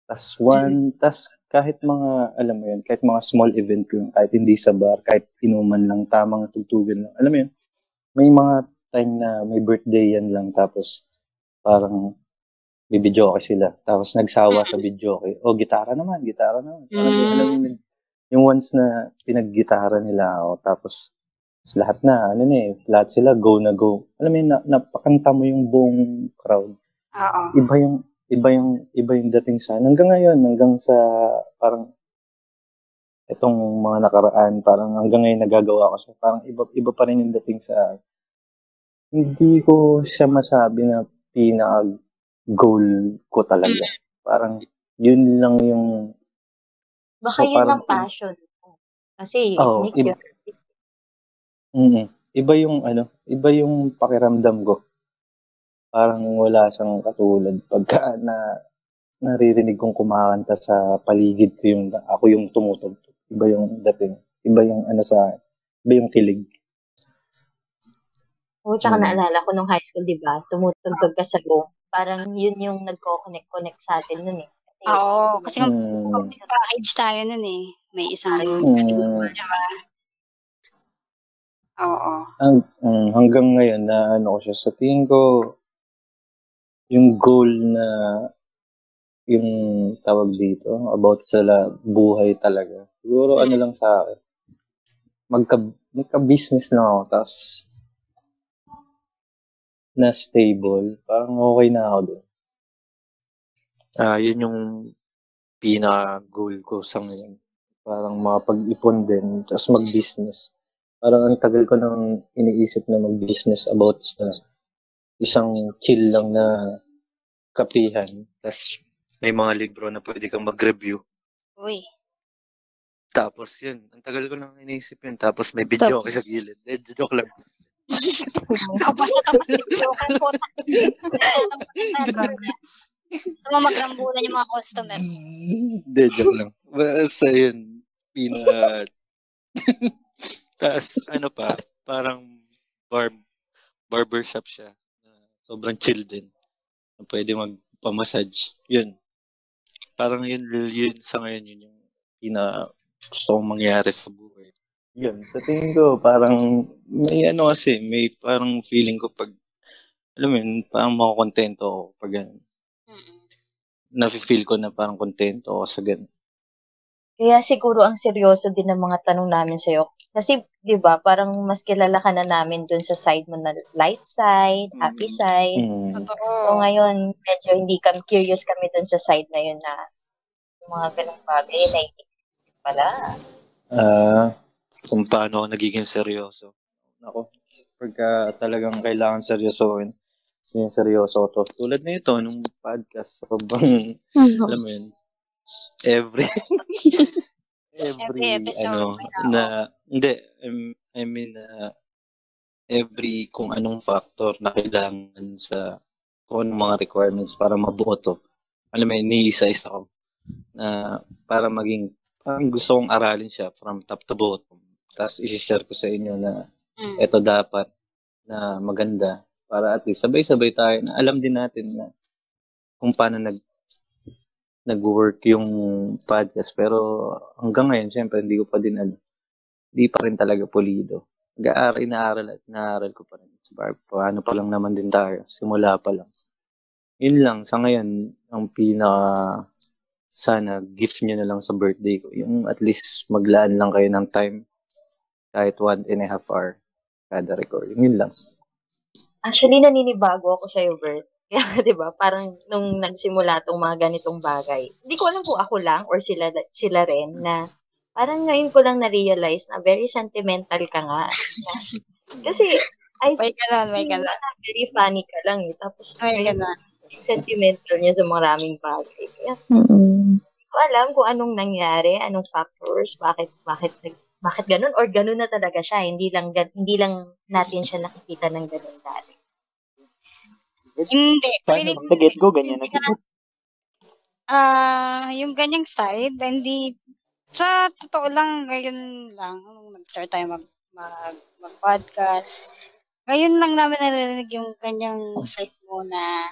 Tas one, tas kahit mga, alam mo yun, kahit mga small event lang, kahit hindi sa bar, kahit inuman lang, tamang tugtugan lang. Alam mo yun, may mga time na may birthday yan lang, tapos parang bibidyo sila. Tapos nagsawa sa video O, gitara naman, gitara naman. Parang, Mm. alam yung once na pinaggitara nila ako, tapos tapos lahat na, ano na eh, lahat sila go na go. Alam mo yun, na, napakanta mo yung buong crowd Oo. iba yung iba yung iba yung dating sa hanggang ngayon hanggang sa parang itong mga nakaraan parang hanggang ngayon nagagawa ko siya parang iba iba pa rin yung dating sa hindi ko siya masabi na pinaka goal ko talaga parang yun lang yung Baka So, yun parang- ang passion mo. Kasi, Oo, Nick, ib- yun. mm iba yung ano iba yung pakiramdam ko parang wala siyang katulad pagka na naririnig kong kumakanta sa paligid ko yung ako yung tumutugtog. Iba yung dating. Iba yung ano sa iba yung kilig. Oo, tsaka Mm. naalala ko nung high school, di ba? Tumutugtog ka sa go. Parang yun yung nagko-connect-connect sa atin nun eh. Kasi, Oo, kasi Mm, package tayo nun eh. May isang, mm, diba? Oo. ang, hanggang ngayon na ano ko siya sa tingin ko yung goal na yung tawag dito about sa la- buhay talaga. Siguro ano lang sa akin. Magka, magka-business lang ako tapos na stable. Parang okay na ako doon. Ah, yun yung pinaka-goal ko sa ngayon. Parang makapag-ipon din, tapos mag-business. Parang ang tagal ko nang iniisip na mag-business about sa isang chill lang na kapihan. Tapos may mga libro na pwede kang mag-review. Uy. Tapos yun, ang tagal ko nang iniisip yun. Tapos may video Tapos- sa gilid. Eh, joke lang. Tapos na tapos joke po. Gusto mo magrambulan yung mga customer. Hindi, joke lang. Basta yun, pina... Tapos ano pa, parang barb, barbershop siya. na Sobrang chill din. Na Pwede magpamassage. Yun. Parang yun, yun sa ngayon, yun yung pina gusto kong mangyari sa buhay. Yun, sa tingin ko, parang may ano kasi, may parang feeling ko pag, alam mo yun, parang makakontento ako pag ganun. Mm-mm. Nafe-feel ko na parang kontento ako sa ganun. Kaya siguro ang seryoso din ng mga tanong namin sa'yo. Kasi, di ba, parang mas kilala ka na namin dun sa side mo na light side, happy Mm. side. Mm. So, ngayon, medyo hindi kami curious kami dun sa side na yun na mga ganong bagay na pala. Ah, Kung paano ako nagiging seryoso. Ako, pagka talagang kailangan seryosohin, seryoso to. Tulad na ito, nung podcast, sobrang, alam mo yun, every, every, Every episode, ano, na, hindi, um, I mean, uh, every, kung anong factor na kailangan sa, kung anong mga requirements para mabuo to. Alam mo yun, ni-isa-isa ko. Na, para maging, parang gusto kong aralin siya from top to bottom. Tapos, isi-share ko sa inyo na, Mm. ito dapat na maganda para at least sabay-sabay tayo na alam din natin na kung paano nag nag-work yung podcast. Pero hanggang ngayon syempre hindi ko pa din alam hindi pa rin talaga pulido. Nag-aaral inaaral at inaaral ko pa rin. So, paano pa lang naman din tayo. Simula pa lang. Yun lang. Sa ngayon ang pinaka sana gift nyo na lang sa birthday ko. Yung at least maglaan lang kayo ng time kahit one and a half hour kada recording. Yun lang. Actually, naninibago ako sa'yo, Bert. Kaya, di ba, parang nung nagsimula tong mga ganitong bagay, hindi ko alam kung ako lang or sila, sila rin na parang ngayon ko lang na-realize na very sentimental ka nga. Kasi, I May ganon, may na very funny ka lang eh. Tapos, May ganon. sentimental niya sa maraming bagay. Kaya, hindi ko alam kung anong nangyari, anong factors, bakit, bakit, nag, bakit ganun, or ganun na talaga siya. Hindi lang, hindi lang natin siya nakikita ng ganun dati. Hindi. Paano? Feeling Sa get-go, ganyan na hindi siguro. Ah, yung ganyang side, hindi sa totoo lang ngayon lang nung nag-start tayo mag mag, mag podcast. Ngayon lang namin narinig yung ganyang side mo na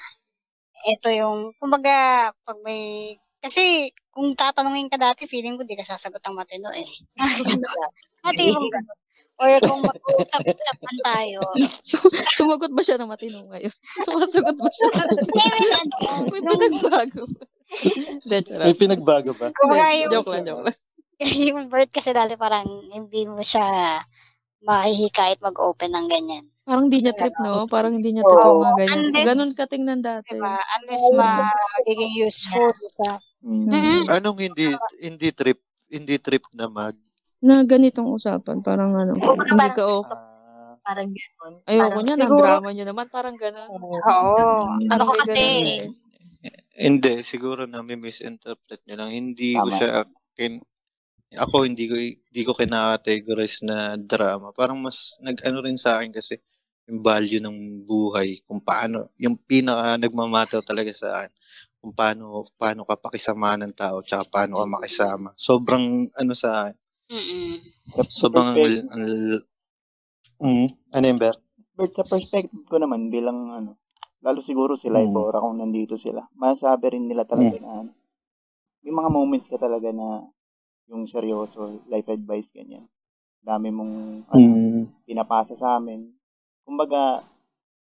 ito yung kumbaga pag may kasi kung tatanungin ka dati, feeling ko di ka sasagot ng matino eh. Ate yung ganun. Or kung mag-uusap-usapan tayo, So, sumagot ba siya ng matino ngayon? Sumasagot ba siya? may pinagbago. Hindi, May pinagbago ba? Joke lang, joke lang. yung bird kasi dati parang hindi mo siya mahihikait mag-open ng ganyan. Parang hindi niya trip, no? Parang hindi niya trip yung mga ganyan. Unless- Ganun ka tingnan dati. Diba? Unless magiging useful sa... Mm. Mm-mm. Anong hindi hindi trip hindi trip na mag Na ganitong usapan. Parang ano, Kumbaga hindi parang- ka okay. Ah, Parang ganun. Ayoko niya, ng drama niyo naman. Parang ganun. Oo. Ano ko kasi, ganun eh. hindi siguro na may misinterpret niya lang. Hindi ko Tama. siya kin ako hindi ko hindi ko kina-categorize na drama. Parang mas nag-ano rin sa akin kasi yung value ng buhay, kung paano yung pinaka nagmamatter talaga sa akin kung paano paano ka pakisama ng tao tsaka paano ka makisama. Sobrang ano sa akin. mm Sobrang ang, ang- mm, ano yung Ber? But sa perspective ko naman bilang ano, lalo siguro sila Mm. Ibora kung nandito sila, masasabi rin nila talaga na ano, may mga moments ka talaga na yung seryoso, life advice, ganyan. Dami mong ano, Mm, pinapasa sa amin. Kumbaga,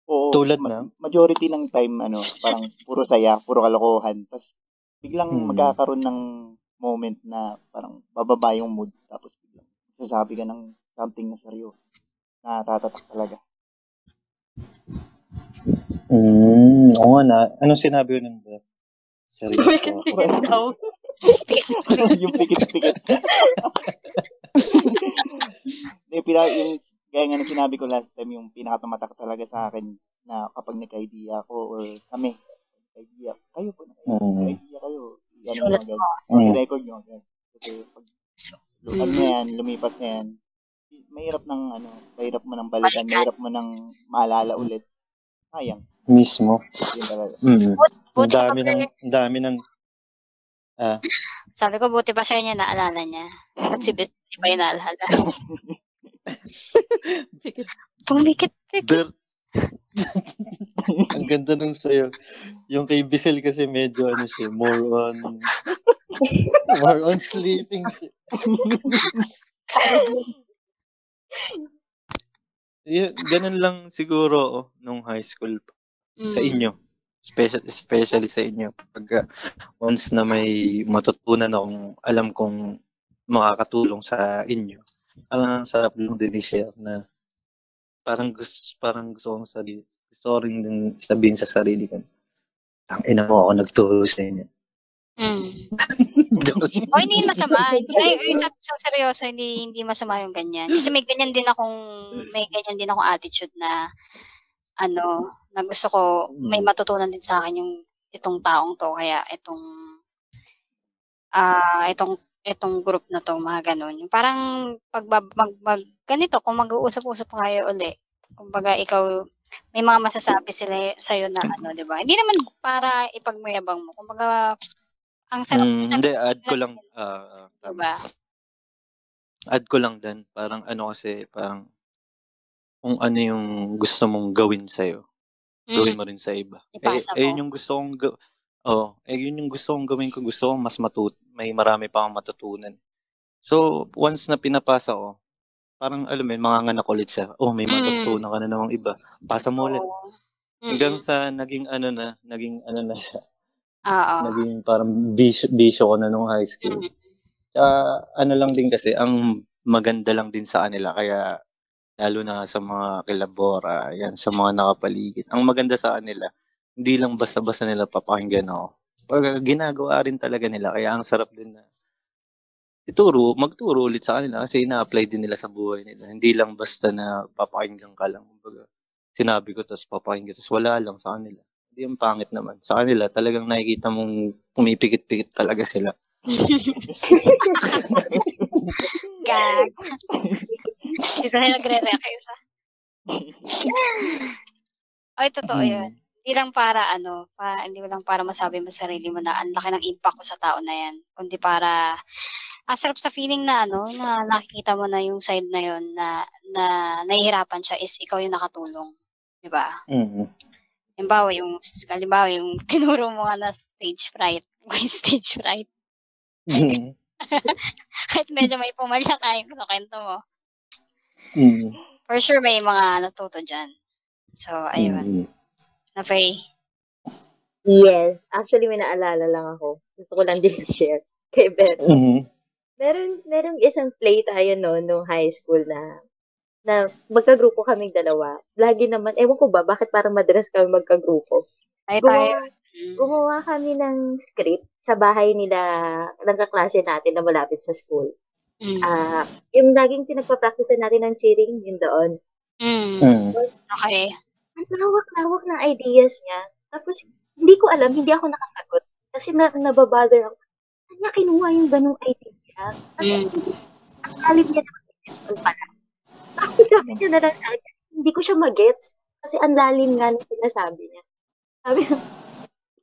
oo, Tulad ma- na? majority ng time, ano, parang puro saya, puro kalokohan. Tapos, biglang Hmm. magkakaroon ng moment na parang bababa yung mood. Tapos, biglang sasabi ka ng something na seryoso. Na tatatak talaga. mm, oo nga na. Anong sinabi ko nun Ber? Seryoso. Pikit-pikit daw. yung pikit-pikit. yung, yung, gaya nga na sinabi ko last time, yung pinakatumatak talaga sa akin na kapag nagka-idea ako or kami, idea, kayo po, Mm. nagka-idea kayo, ano Sulat agad, Mm. i-record nyo agad. Kasi pag So, ano na yan, lumipas na yan, mahirap ng ano, mahirap mo ng balikan, mahirap mo ng maalala ulit. Sayang, Mismo. yun talaga. Mm. Ang dami ng, ang dami ng, ah, Sabi ko, buti pa siya niya naalala niya. At si Bes, di pa yung naalala. Pikit. Pumikit. Ber, ang ganda nung sa'yo. Yung kay Bisel kasi medyo ano siya, more on, more on sleeping siya. y- ganun lang siguro oh, nung high school sa Mm. inyo. Special, especially sa inyo. Pag once na may matutunan akong alam kong makakatulong sa inyo. Parang ang sarap lang din i-share na parang gusto, parang gusto kong sarili, gusto ko rin din sabihin sa sarili ko, ang ina mo ako nagturo sa inyo. Mm. o hindi masama. Ay, ay, sa, sa seryoso, hindi hindi masama yung ganyan. Kasi may ganyan din akong may ganyan din akong attitude na ano, na gusto ko may matutunan din sa akin yung itong taong to kaya itong ah itong itong group na to mga ganun. Yung parang pag mag, mag, ganito kung mag-uusap-usap kayo uli. Kumbaga ikaw may mga masasabi sila sa iyo na ano, 'di ba? Hindi naman para ipagmayabang mo. Kumbaga ang sarap Mm, hindi, add ko lang, ah, diba? add ko lang din, parang ano kasi, parang kung ano yung gusto mong gawin sa'yo, gawin Mm. mo rin sa iba. Eh, Ipasa eh, mo. yun yung gusto kong, ga- oh, eh, yun yung gusto kong gawin ko. Gusto kong mas matut, may marami pa akong matutunan. So, once na pinapasa ko, parang alam mo, yun, manganganak ulit siya. Oh, may Mm. matutunan ka na namang iba. Pasa mo ulit. Oo. Hanggang Mm. sa naging ano na, naging ano na siya. Oo. Naging parang bisyo, bisyo ko na nung high school. Mm. Tsaka, ano lang din kasi, ang maganda lang din sa kanila. Kaya, lalo na sa mga kilabora, yan, sa mga nakapaligid. Ang maganda sa kanila, hindi lang basta-basta nila papakinggan ako. Pag ginagawa rin talaga nila. Kaya ang sarap din na ituro, magturo ulit sa kanila kasi ina-apply din nila sa buhay nila. Hindi lang basta na papakinggan ka lang. Kumbaga, sinabi ko tapos papakinggan tapos wala lang sa kanila. Hindi yung pangit naman. Sa kanila, talagang nakikita mong pumipikit-pikit talaga sila. Gag. isa na nagre-react isa. Ay, totoo Mm. yun. Hindi lang para ano, pa, hindi lang para masabi mo sa sarili mo na ang laki ng impact ko sa tao na yan. Kundi para, ang sarap sa feeling na ano, na nakikita mo na yung side na yun na, na nahihirapan siya is ikaw yung nakatulong. Di ba? Mm. Halimbawa, yung, halimbawa, yung tinuro mo nga na stage fright. Yung stage fright. Kahit medyo may pumalya ka yung kwento mo. mm. For sure, may mga natuto dyan. So, ayun. Mm. Na Faye. Yes. Actually, may naalala lang ako. Gusto ko lang din share kay Beth. Mm. Meron, merong isang play tayo no, nung high school na na magkagrupo kaming dalawa. Lagi naman, ewan ko ba, bakit parang madalas kami magkagrupo. Tayo tayo. Gumawa, gumawa kami ng script sa bahay nila, ng kaklase natin na malapit sa school. Mm. Ah, yung laging pinagpa-practice natin ng cheering, yun doon. Mm. Mm. Okay. Ang lawak-lawak ng ideas niya. Tapos, hindi ko alam, hindi ako nakasagot. Kasi na, nababother ako. Saan niya kinuha yung ganong idea? Kasi, Mm. ang alim niya naman yung pala. Tapos sabi niya na lang sa hindi ko siya magets. Kasi ang lalim nga ng sinasabi niya. Sabi niya,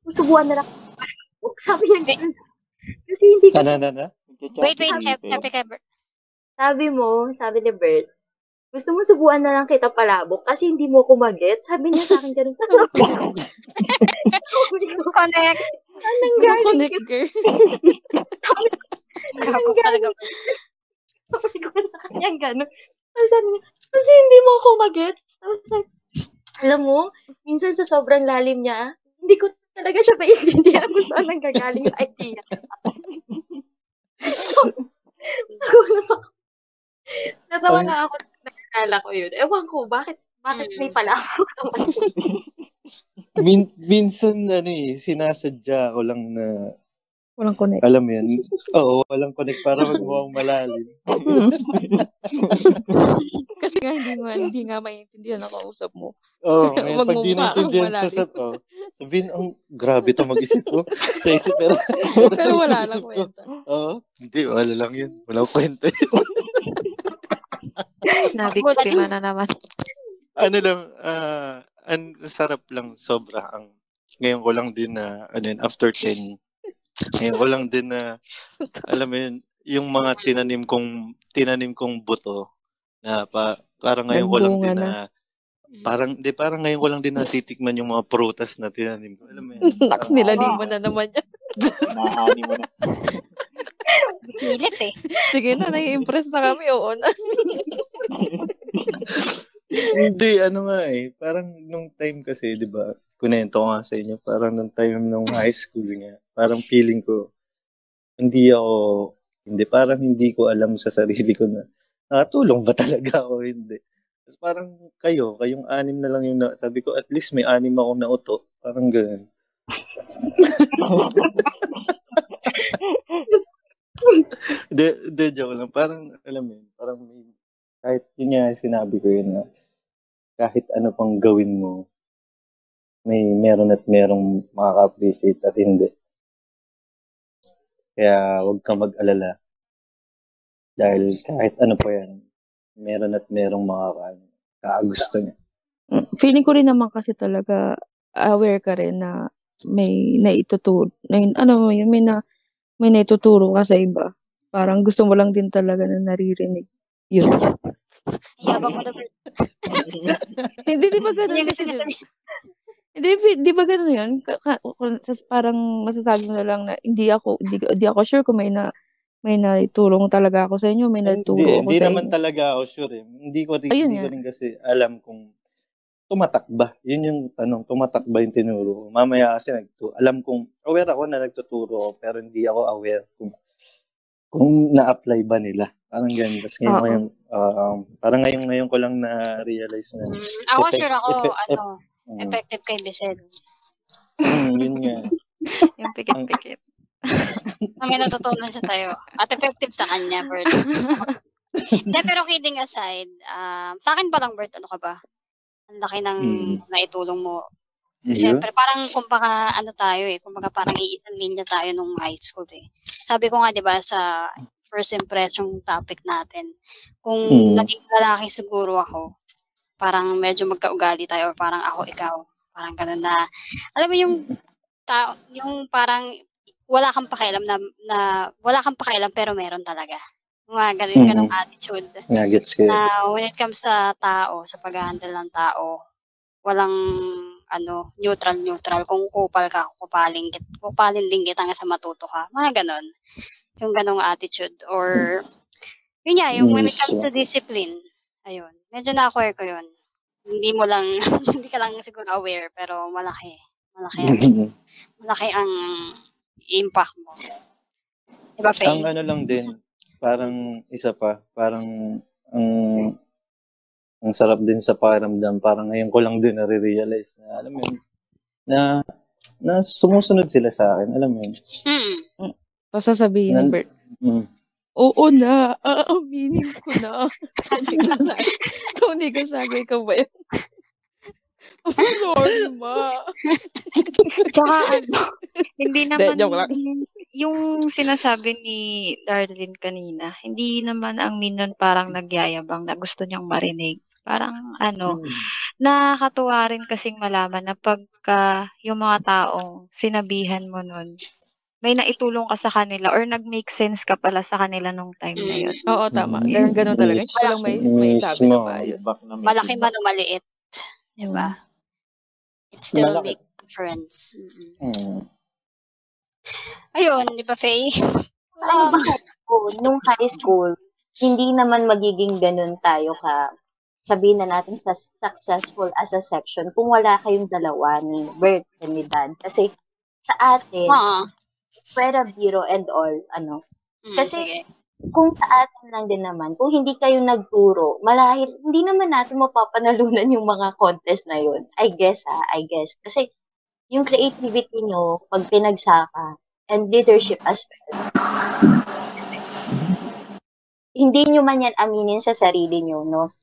susubuan na lang. ako." Sabi niya ganun. Kasi hindi ko, Ano, ano, ano? Wait, wait. Chep, ka. sabi mo, sabi ni Bert, gusto mo subuan na lang kita palabok kasi hindi mo ko magets. Sabi niya sa akin ganun. Ko, Connect. anong Ano galing connect girl? Gago talaga. Sabi ko sa kanya. Tapos sabi niya, kasi hindi mo ako magets. Tapos sabi, alam mo, minsan sa sobrang lalim niya, hindi ko talaga siya maintindihan kung saan nanggagaling yung idea. so, ako. Natawa Ang- na ako naalala ko yun. Ewan ko, bakit bakit may palabok naman yun? Min, minsan, ano eh, sinasadya ko lang na, Walang connect. alam mo yun, oo, walang connect para magmukhang malalim. Hmm. Kasi nga hindi nga hindi nga maintindihan ang kausap mo. Oo, oh, ngayon, pag mo di naintindihan sa sab, oh, sabihin, ang grabe to mag-isip ko. Sa isip, pero, pero sa Pero wala isip-isip lang ko, kwenta. Oo, hindi, wala lang yun. Walang kwenta yun. Nabiktima na naman. ano lang, ah, ang sarap lang sobra. Ang, ngayon ko lang din na, ano yun, after 10, ngayon ko lang din na, alam mo yun, yung mga tinanim kong, tinanim kong buto, na pa, parang ngayon ko lang din Nagbunga na, parang, di, parang ngayon ko lang din natitikman yung mga prutas na tinanim ko. Alam mo yun? Tax parang- nila mo na naman yan. Nahani mo na. Pilit eh. Sige na, nai-impress na kami. Oo na. Hindi, ano nga eh. Parang nung time kasi, di ba, kunento ko nga sa inyo, parang nung time nung high school nga, parang feeling ko, hindi ako hindi. Parang hindi ko alam sa sarili ko na nakatulong ba talaga o hindi. Tapos parang kayo, kayong anim na lang yung na, sabi ko, at least may anim ako na uto. Parang ganun. Hindi, hindi, joke lang. Parang, alam mo yun, parang may, kahit yun nga sinabi ko yun na, kahit ano pang gawin mo, may meron at merong makaka-appreciate at hindi. Kaya huwag kang mag-alala. Dahil kahit ano pa yan, meron at merong makaka-gusto niya. Mm, Feeling ko rin naman kasi talaga aware ka rin na may naituturo, na, ano yun, may na, may naituturo ka sa iba. Parang gusto mo lang din talaga na naririnig yun. Yabang mo na. Hindi, di ba ganun? Hindi. Hindi, di ba ganun yun? Ka- ka- parang masasabi mo na lang na hindi ako, hindi, hindi ako sure kung may na, may naitulong talaga ako sa inyo, may naituro Hindi, ako hindi sa naman inyo. talaga ako sure eh. Hindi ko rin, Ayun hindi ko rin kasi alam kung tumatak ba. Yun yung tanong, tumatak ba yung tinuro ko. Mamaya kasi nagtu alam kong, aware ako na nagtuturo ako, pero hindi ako aware kung kung na-apply ba nila. Parang ganyan. Tapos ngayon, Oo. ngayon um, parang ngayon, ngayon ko lang na-realize na Mm, ako Effect- sure ako, effect- ano, um, effective kay Bisel. mm, yun nga. Yung pikit-pikit. May natutunan siya sa'yo. At effective sa kanya, Bert. Hindi, pero kidding aside, um, sa akin pa lang, Bert, ano ka ba? Ang laki ng Mm. naitulong mo. Yun. Siyempre, parang kumbaga ano tayo eh, kumbaga parang iisang linya tayo nung high school eh. Sabi ko nga 'di ba sa first impression topic natin, kung Mm. naging lalaki siguro ako, parang medyo magkaugali tayo parang ako ikaw, parang ganun na alam mo yung tao, yung parang wala kang pakialam na, na wala kang pakialam pero meron talaga. Mga ganun, ganung Mm. attitude Nagets ko yun. na when it comes sa tao, sa pag-handle ng tao, walang ano, neutral neutral kung kupal ka, kupaling git, kupalin linggit hanggang sa matuto ka. Mga ganon. Yung ganong attitude or yun nga, yung when it comes to discipline. Ayun. Medyo na-acquire ko yun. Hindi mo lang, hindi ka lang siguro aware, pero malaki. Malaki ang, malaki ang impact mo. Diba, Faye? Ang ano lang din, parang isa pa, parang ang ang sarap din sa pakiramdam. Parang ngayon ko lang din na-realize na, alam mo yun, na, na sumusunod sila sa akin. Alam mo yun. Mm. Tapos sasabihin ni Bert, Mm. oo na, aaminin ko na. Tony Gonzaga. Tony Gonzaga, ikaw ba yun? Sorry, ma. Tsaka ano, hindi naman joke lang. yung sinasabi ni Darlene kanina, hindi naman ang Minon parang nagyayabang na gusto niyang marinig. Parang ano, nakakatuwa rin kasing malaman na pagka yung mga taong sinabihan mo nun, may naitulong ka sa kanila or nag-make sense ka pala sa kanila nung time na yun. Oo, tama. Ganun, ganun talaga. Ko lang may, may sabi na maayos. Malaki man o maliit. Diba? It still Malaki. make difference. Mm-mm. Mm. Ayun, di ba, Faye? Um, nung high school, hindi naman magiging ganun tayo ka sabihin na natin sa successful as a section kung wala kayong dalawa ni Bert and ni Dan. Kasi sa atin, Oo. pwera biro and all, ano, Mm, Kasi- sige. Kung sa atin lang din naman, kung hindi kayo nagturo, malahil, hindi naman natin mapapanalunan yung mga contest na yun. I guess ha, I guess. Kasi yung creativity nyo, pag pinagsaka, and leadership as well, hindi nyo man yan aminin sa sarili nyo, no?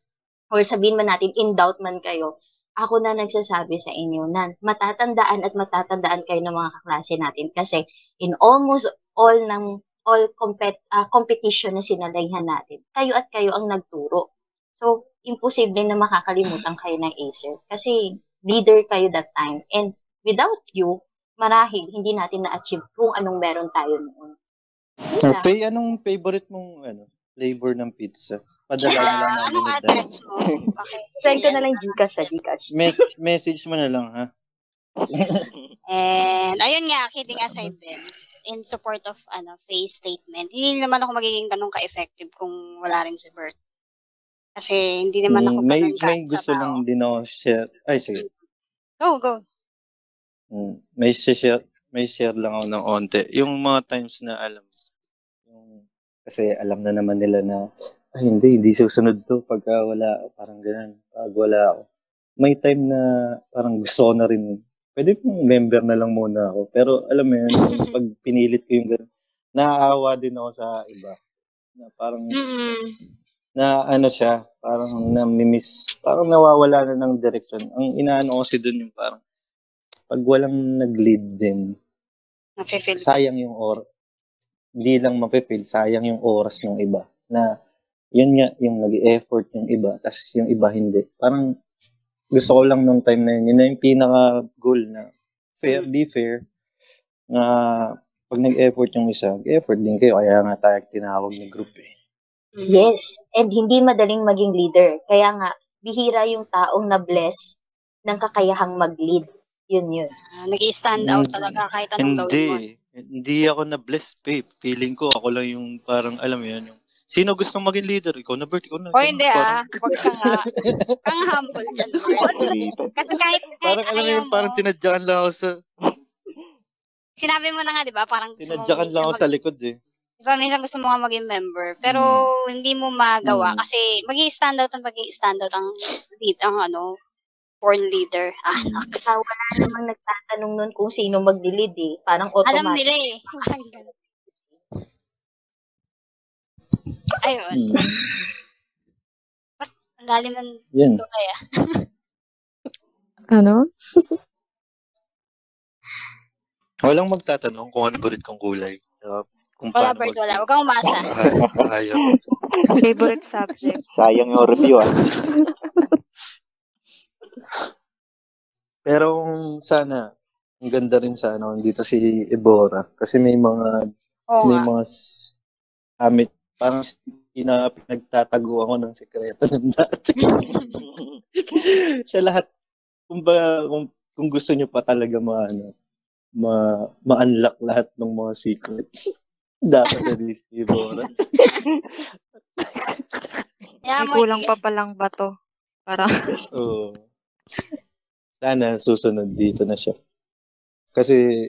Or sabihin man natin, in doubt man kayo, ako na nagsasabi sa inyo na matatandaan at matatandaan kayo ng mga kaklase natin kasi in almost all ng all compet ah, competition na sinalayhan natin, kayo at kayo ang nagturo. So, imposible na makakalimutan kayo ng Acer kasi leader kayo that time. And without you, marahil hindi natin na-achieve kung anong meron tayo noon. Uh, Faye, anong favorite mong ano, flavor ng pizza? Padala na lang namin anong address mo? Okay. Send ko na lang Gcash sa Gcash. Mes- message mo na lang, ha? And, ayun nga, kidding aside din, in support of, ano, Faye's statement, hindi naman ako magiging ganun ka-effective kung wala rin si Bert. Kasi, hindi naman ako Mm, may, ganun ka may gusto tao. lang din ako share. Ay, sige. Go, go. Mm, may share, may share lang ako ng onte. Yung mga times na alam, yung Kasi alam na naman nila na, ay hindi, hindi susunod to pagka wala. Parang ganun. Pag wala ako. May time na parang gusto ko na rin, pwede kong member na lang muna ako. Pero alam mo yun, pag pinilit ko yung ganun, naaawa din ako sa iba. Na parang, Mm-mm. na ano siya, parang namimiss, parang nawawala na ng direction. Ang inaano ko kasi dun yung parang, pag walang nag-lead din, ko. sayang yung or hindi lang mapipil, sayang yung oras ng iba. Na, yun nga, yung nag-effort yung iba, tas yung iba hindi. Parang, gusto ko lang nung time na yun, yun na yung pinaka-goal na fair, be fair, na pag nag-effort yung isa, effort din kayo, kaya nga tayo tinawag na group eh. Yes. And hindi madaling maging leader. Kaya nga, bihira yung taong na-bless ng kakayahang mag-lead. Yun yun. Ah, nag-i-stand out Hindi. talaga kahit anong Hindi. gawin mo. Hindi ako na-bless, babe. Feeling ko, ako lang yung parang, alam mo yan, yung, sino gustong maging leader? Ikaw na, Bert, ikaw na. O hindi ah. Huwag ka nga. Ang humble dyan. Overrated. Kasi kahit, kahit parang alam mo mo, parang tinadyakan lang ako sa, sinabi mo na nga, di ba? Parang gusto mo tinadyakan lang ako sa likod eh. Di ba, minsan gusto mo nga maging member, pero hindi mo magawa Mm. kasi mag stand out ang mag stand out ang lead, ang ano, born leader. Ah, naks. Saka wala namang nagtatanong nun kung sino mag-lead eh. Parang Alam automatic. nila eh. Ayun. Hmm. Ang lalim ng Yun. ito kaya. Ano? Walang magtatanong kung ano burit kong kulay. Uh, kung Wala, paano Bert, mag- wala. Huwag kang umasa. Ayaw. Favorite subject. Sayang yung review ah. Pero kung sana, ang ganda rin sana kung dito si Ebora. Kasi may mga, Oo may nga. mga s- amit, parang pina, pinagtatago ako ng sekreto ng dati. Sa lahat, kung, ba, kung, kung gusto nyo pa talaga maano, ma, ma-unlock lahat ng mga secrets. Dapat na Ebora. Kaya May kulang pa palang bato. Para Oo. Sana susunod dito na siya. Kasi,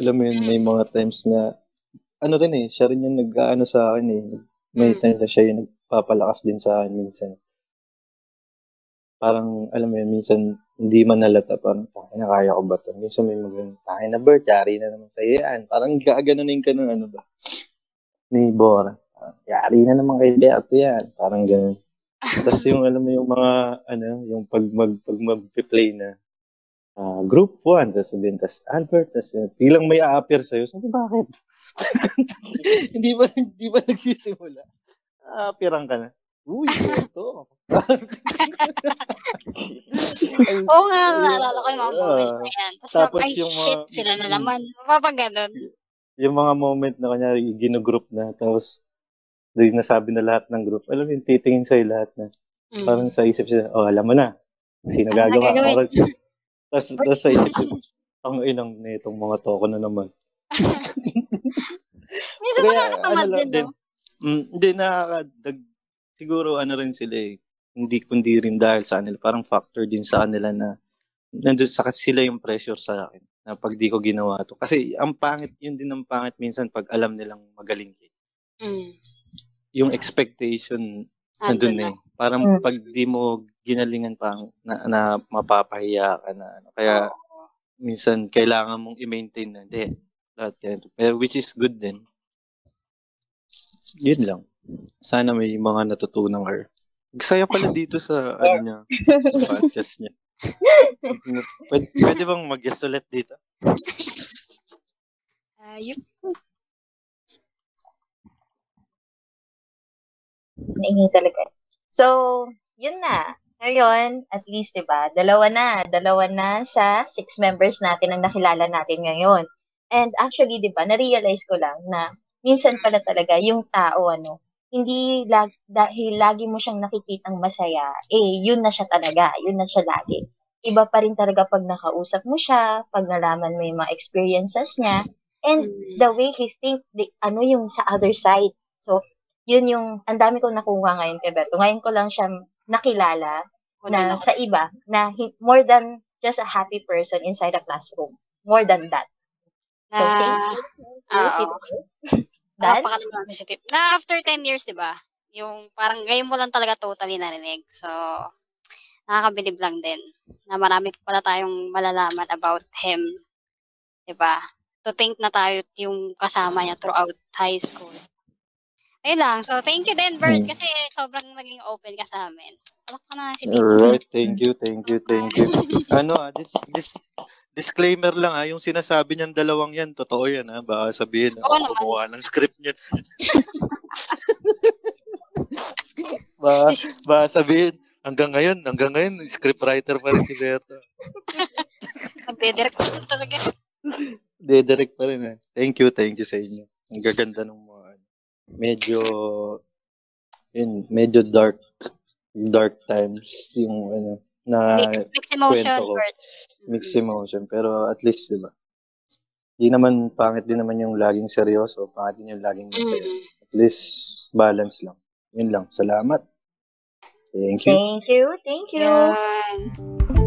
alam mo yun, may mga times na, ano rin eh, siya rin yung nag-ano sa akin eh. May Mm. times na siya yung nagpapalakas din sa akin minsan. Parang, alam mo yun, minsan, hindi man nalata, parang, tayo na, kaya ko ba to? Minsan may mag tayo na, Bert, yari na naman sa yan. Parang gaganunin ka ng ano ba? Ni Bora. Parang, yari na naman kay Beato yan. Parang ganun. Tapos yung, alam mo, yung mga, ano, yung pag mag, pag mag-play na, ah, group 1, tapos sabihin, tapos Albert, tapos uh, biglang may a-appear sa'yo. Sabi, bakit? hindi ba, hindi ba nagsisimula? A-appearan ka na. Uy, ito. Oo nga, naalala ko yung mga Ah, moment na yan. Tapos, tapos ay yung mga- shit, sila na naman. Mapapaganon. yung mga moment na kanya ginugroup na, tapos doon nasabi na lahat ng group. Alam mo, yung titingin sa'yo lahat na. Mm. Parang sa isip siya, oh, alam mo na. Sino gagawa? gagawin? Tapos, tapos sa isip ko, ang inang na itong mga toko na naman. Minsan Kaya, nakatamad ano din, din. no? Mm, hindi, nakakadag. Siguro ano rin sila eh. Hindi kundi rin dahil sa kanila. Parang factor din sa kanila na nandun sa sila yung pressure sa akin na pag di ko ginawa to. Kasi ang pangit, yun din ang pangit minsan pag alam nilang magaling ka. Mm. Yung expectation Andun nandun na. eh. Parang Mm. pag di mo ginalingan pa na, na mapapahiya ka na. Ano. Kaya minsan kailangan mong i-maintain na. Hindi. Lahat yan. Pero which is good din. Yun lang. Sana may mga natutunan ka. Saya pala dito sa ano niya, sa podcast niya. Pwede, pwede bang mag-guest ulit dito? Ayup. Naingay talaga. So, yun na. Ngayon, at least, di ba, dalawa na. Dalawa na sa six members natin ang nakilala natin ngayon. And actually, di ba, na-realize ko lang na minsan pala talaga yung tao, ano, hindi lag, dahil lagi mo siyang nakikitang masaya, eh, yun na siya talaga. Yun na siya lagi. Iba pa rin talaga pag nakausap mo siya, pag nalaman mo yung mga experiences niya, and the way he think, the, ano yung sa other side. So, yun yung, ang dami kong nakuha ngayon kay Berto. Ngayon ko lang siya nakilala na sa iba, na more than just a happy person inside a classroom. More than that. So, Na- thank you. Dad? Napakalimami si Tito. Na after 10 years, di ba? Yung parang ngayon mo lang talaga totally narinig. So, nakakabilib lang din na marami pa pala tayong malalaman about him. Di ba? To think na tayo yung kasama niya throughout high school. Ayun lang. So, thank you din, Bert, Hmm. kasi sobrang naging open ka sa amin. Alak ka na si Tito. Alright, thank you, thank you, thank you. ano ah, this, this, disclaimer lang ah, yung sinasabi niyan dalawang yan, totoo yan ah. Baka sabihin, Oo ako naman. kumuha ng script niyan. baka, baka sabihin, hanggang ngayon, hanggang ngayon, scriptwriter pa rin si Berto. Nagdedirect ko talaga. Dedirect pa rin eh. Thank you, thank you sa inyo. Ang gaganda ng medyo, yun, medyo dark, dark times, yung ano, na Mix, mix emotion, ko. Mixed emotion. Pero at least, di ba? Di naman, pangit din naman yung laging seryoso. Pangit din yung laging masaya. Mm. At least, balance lang. Yun lang. Salamat. Thank you. Thank you, thank you. Yan.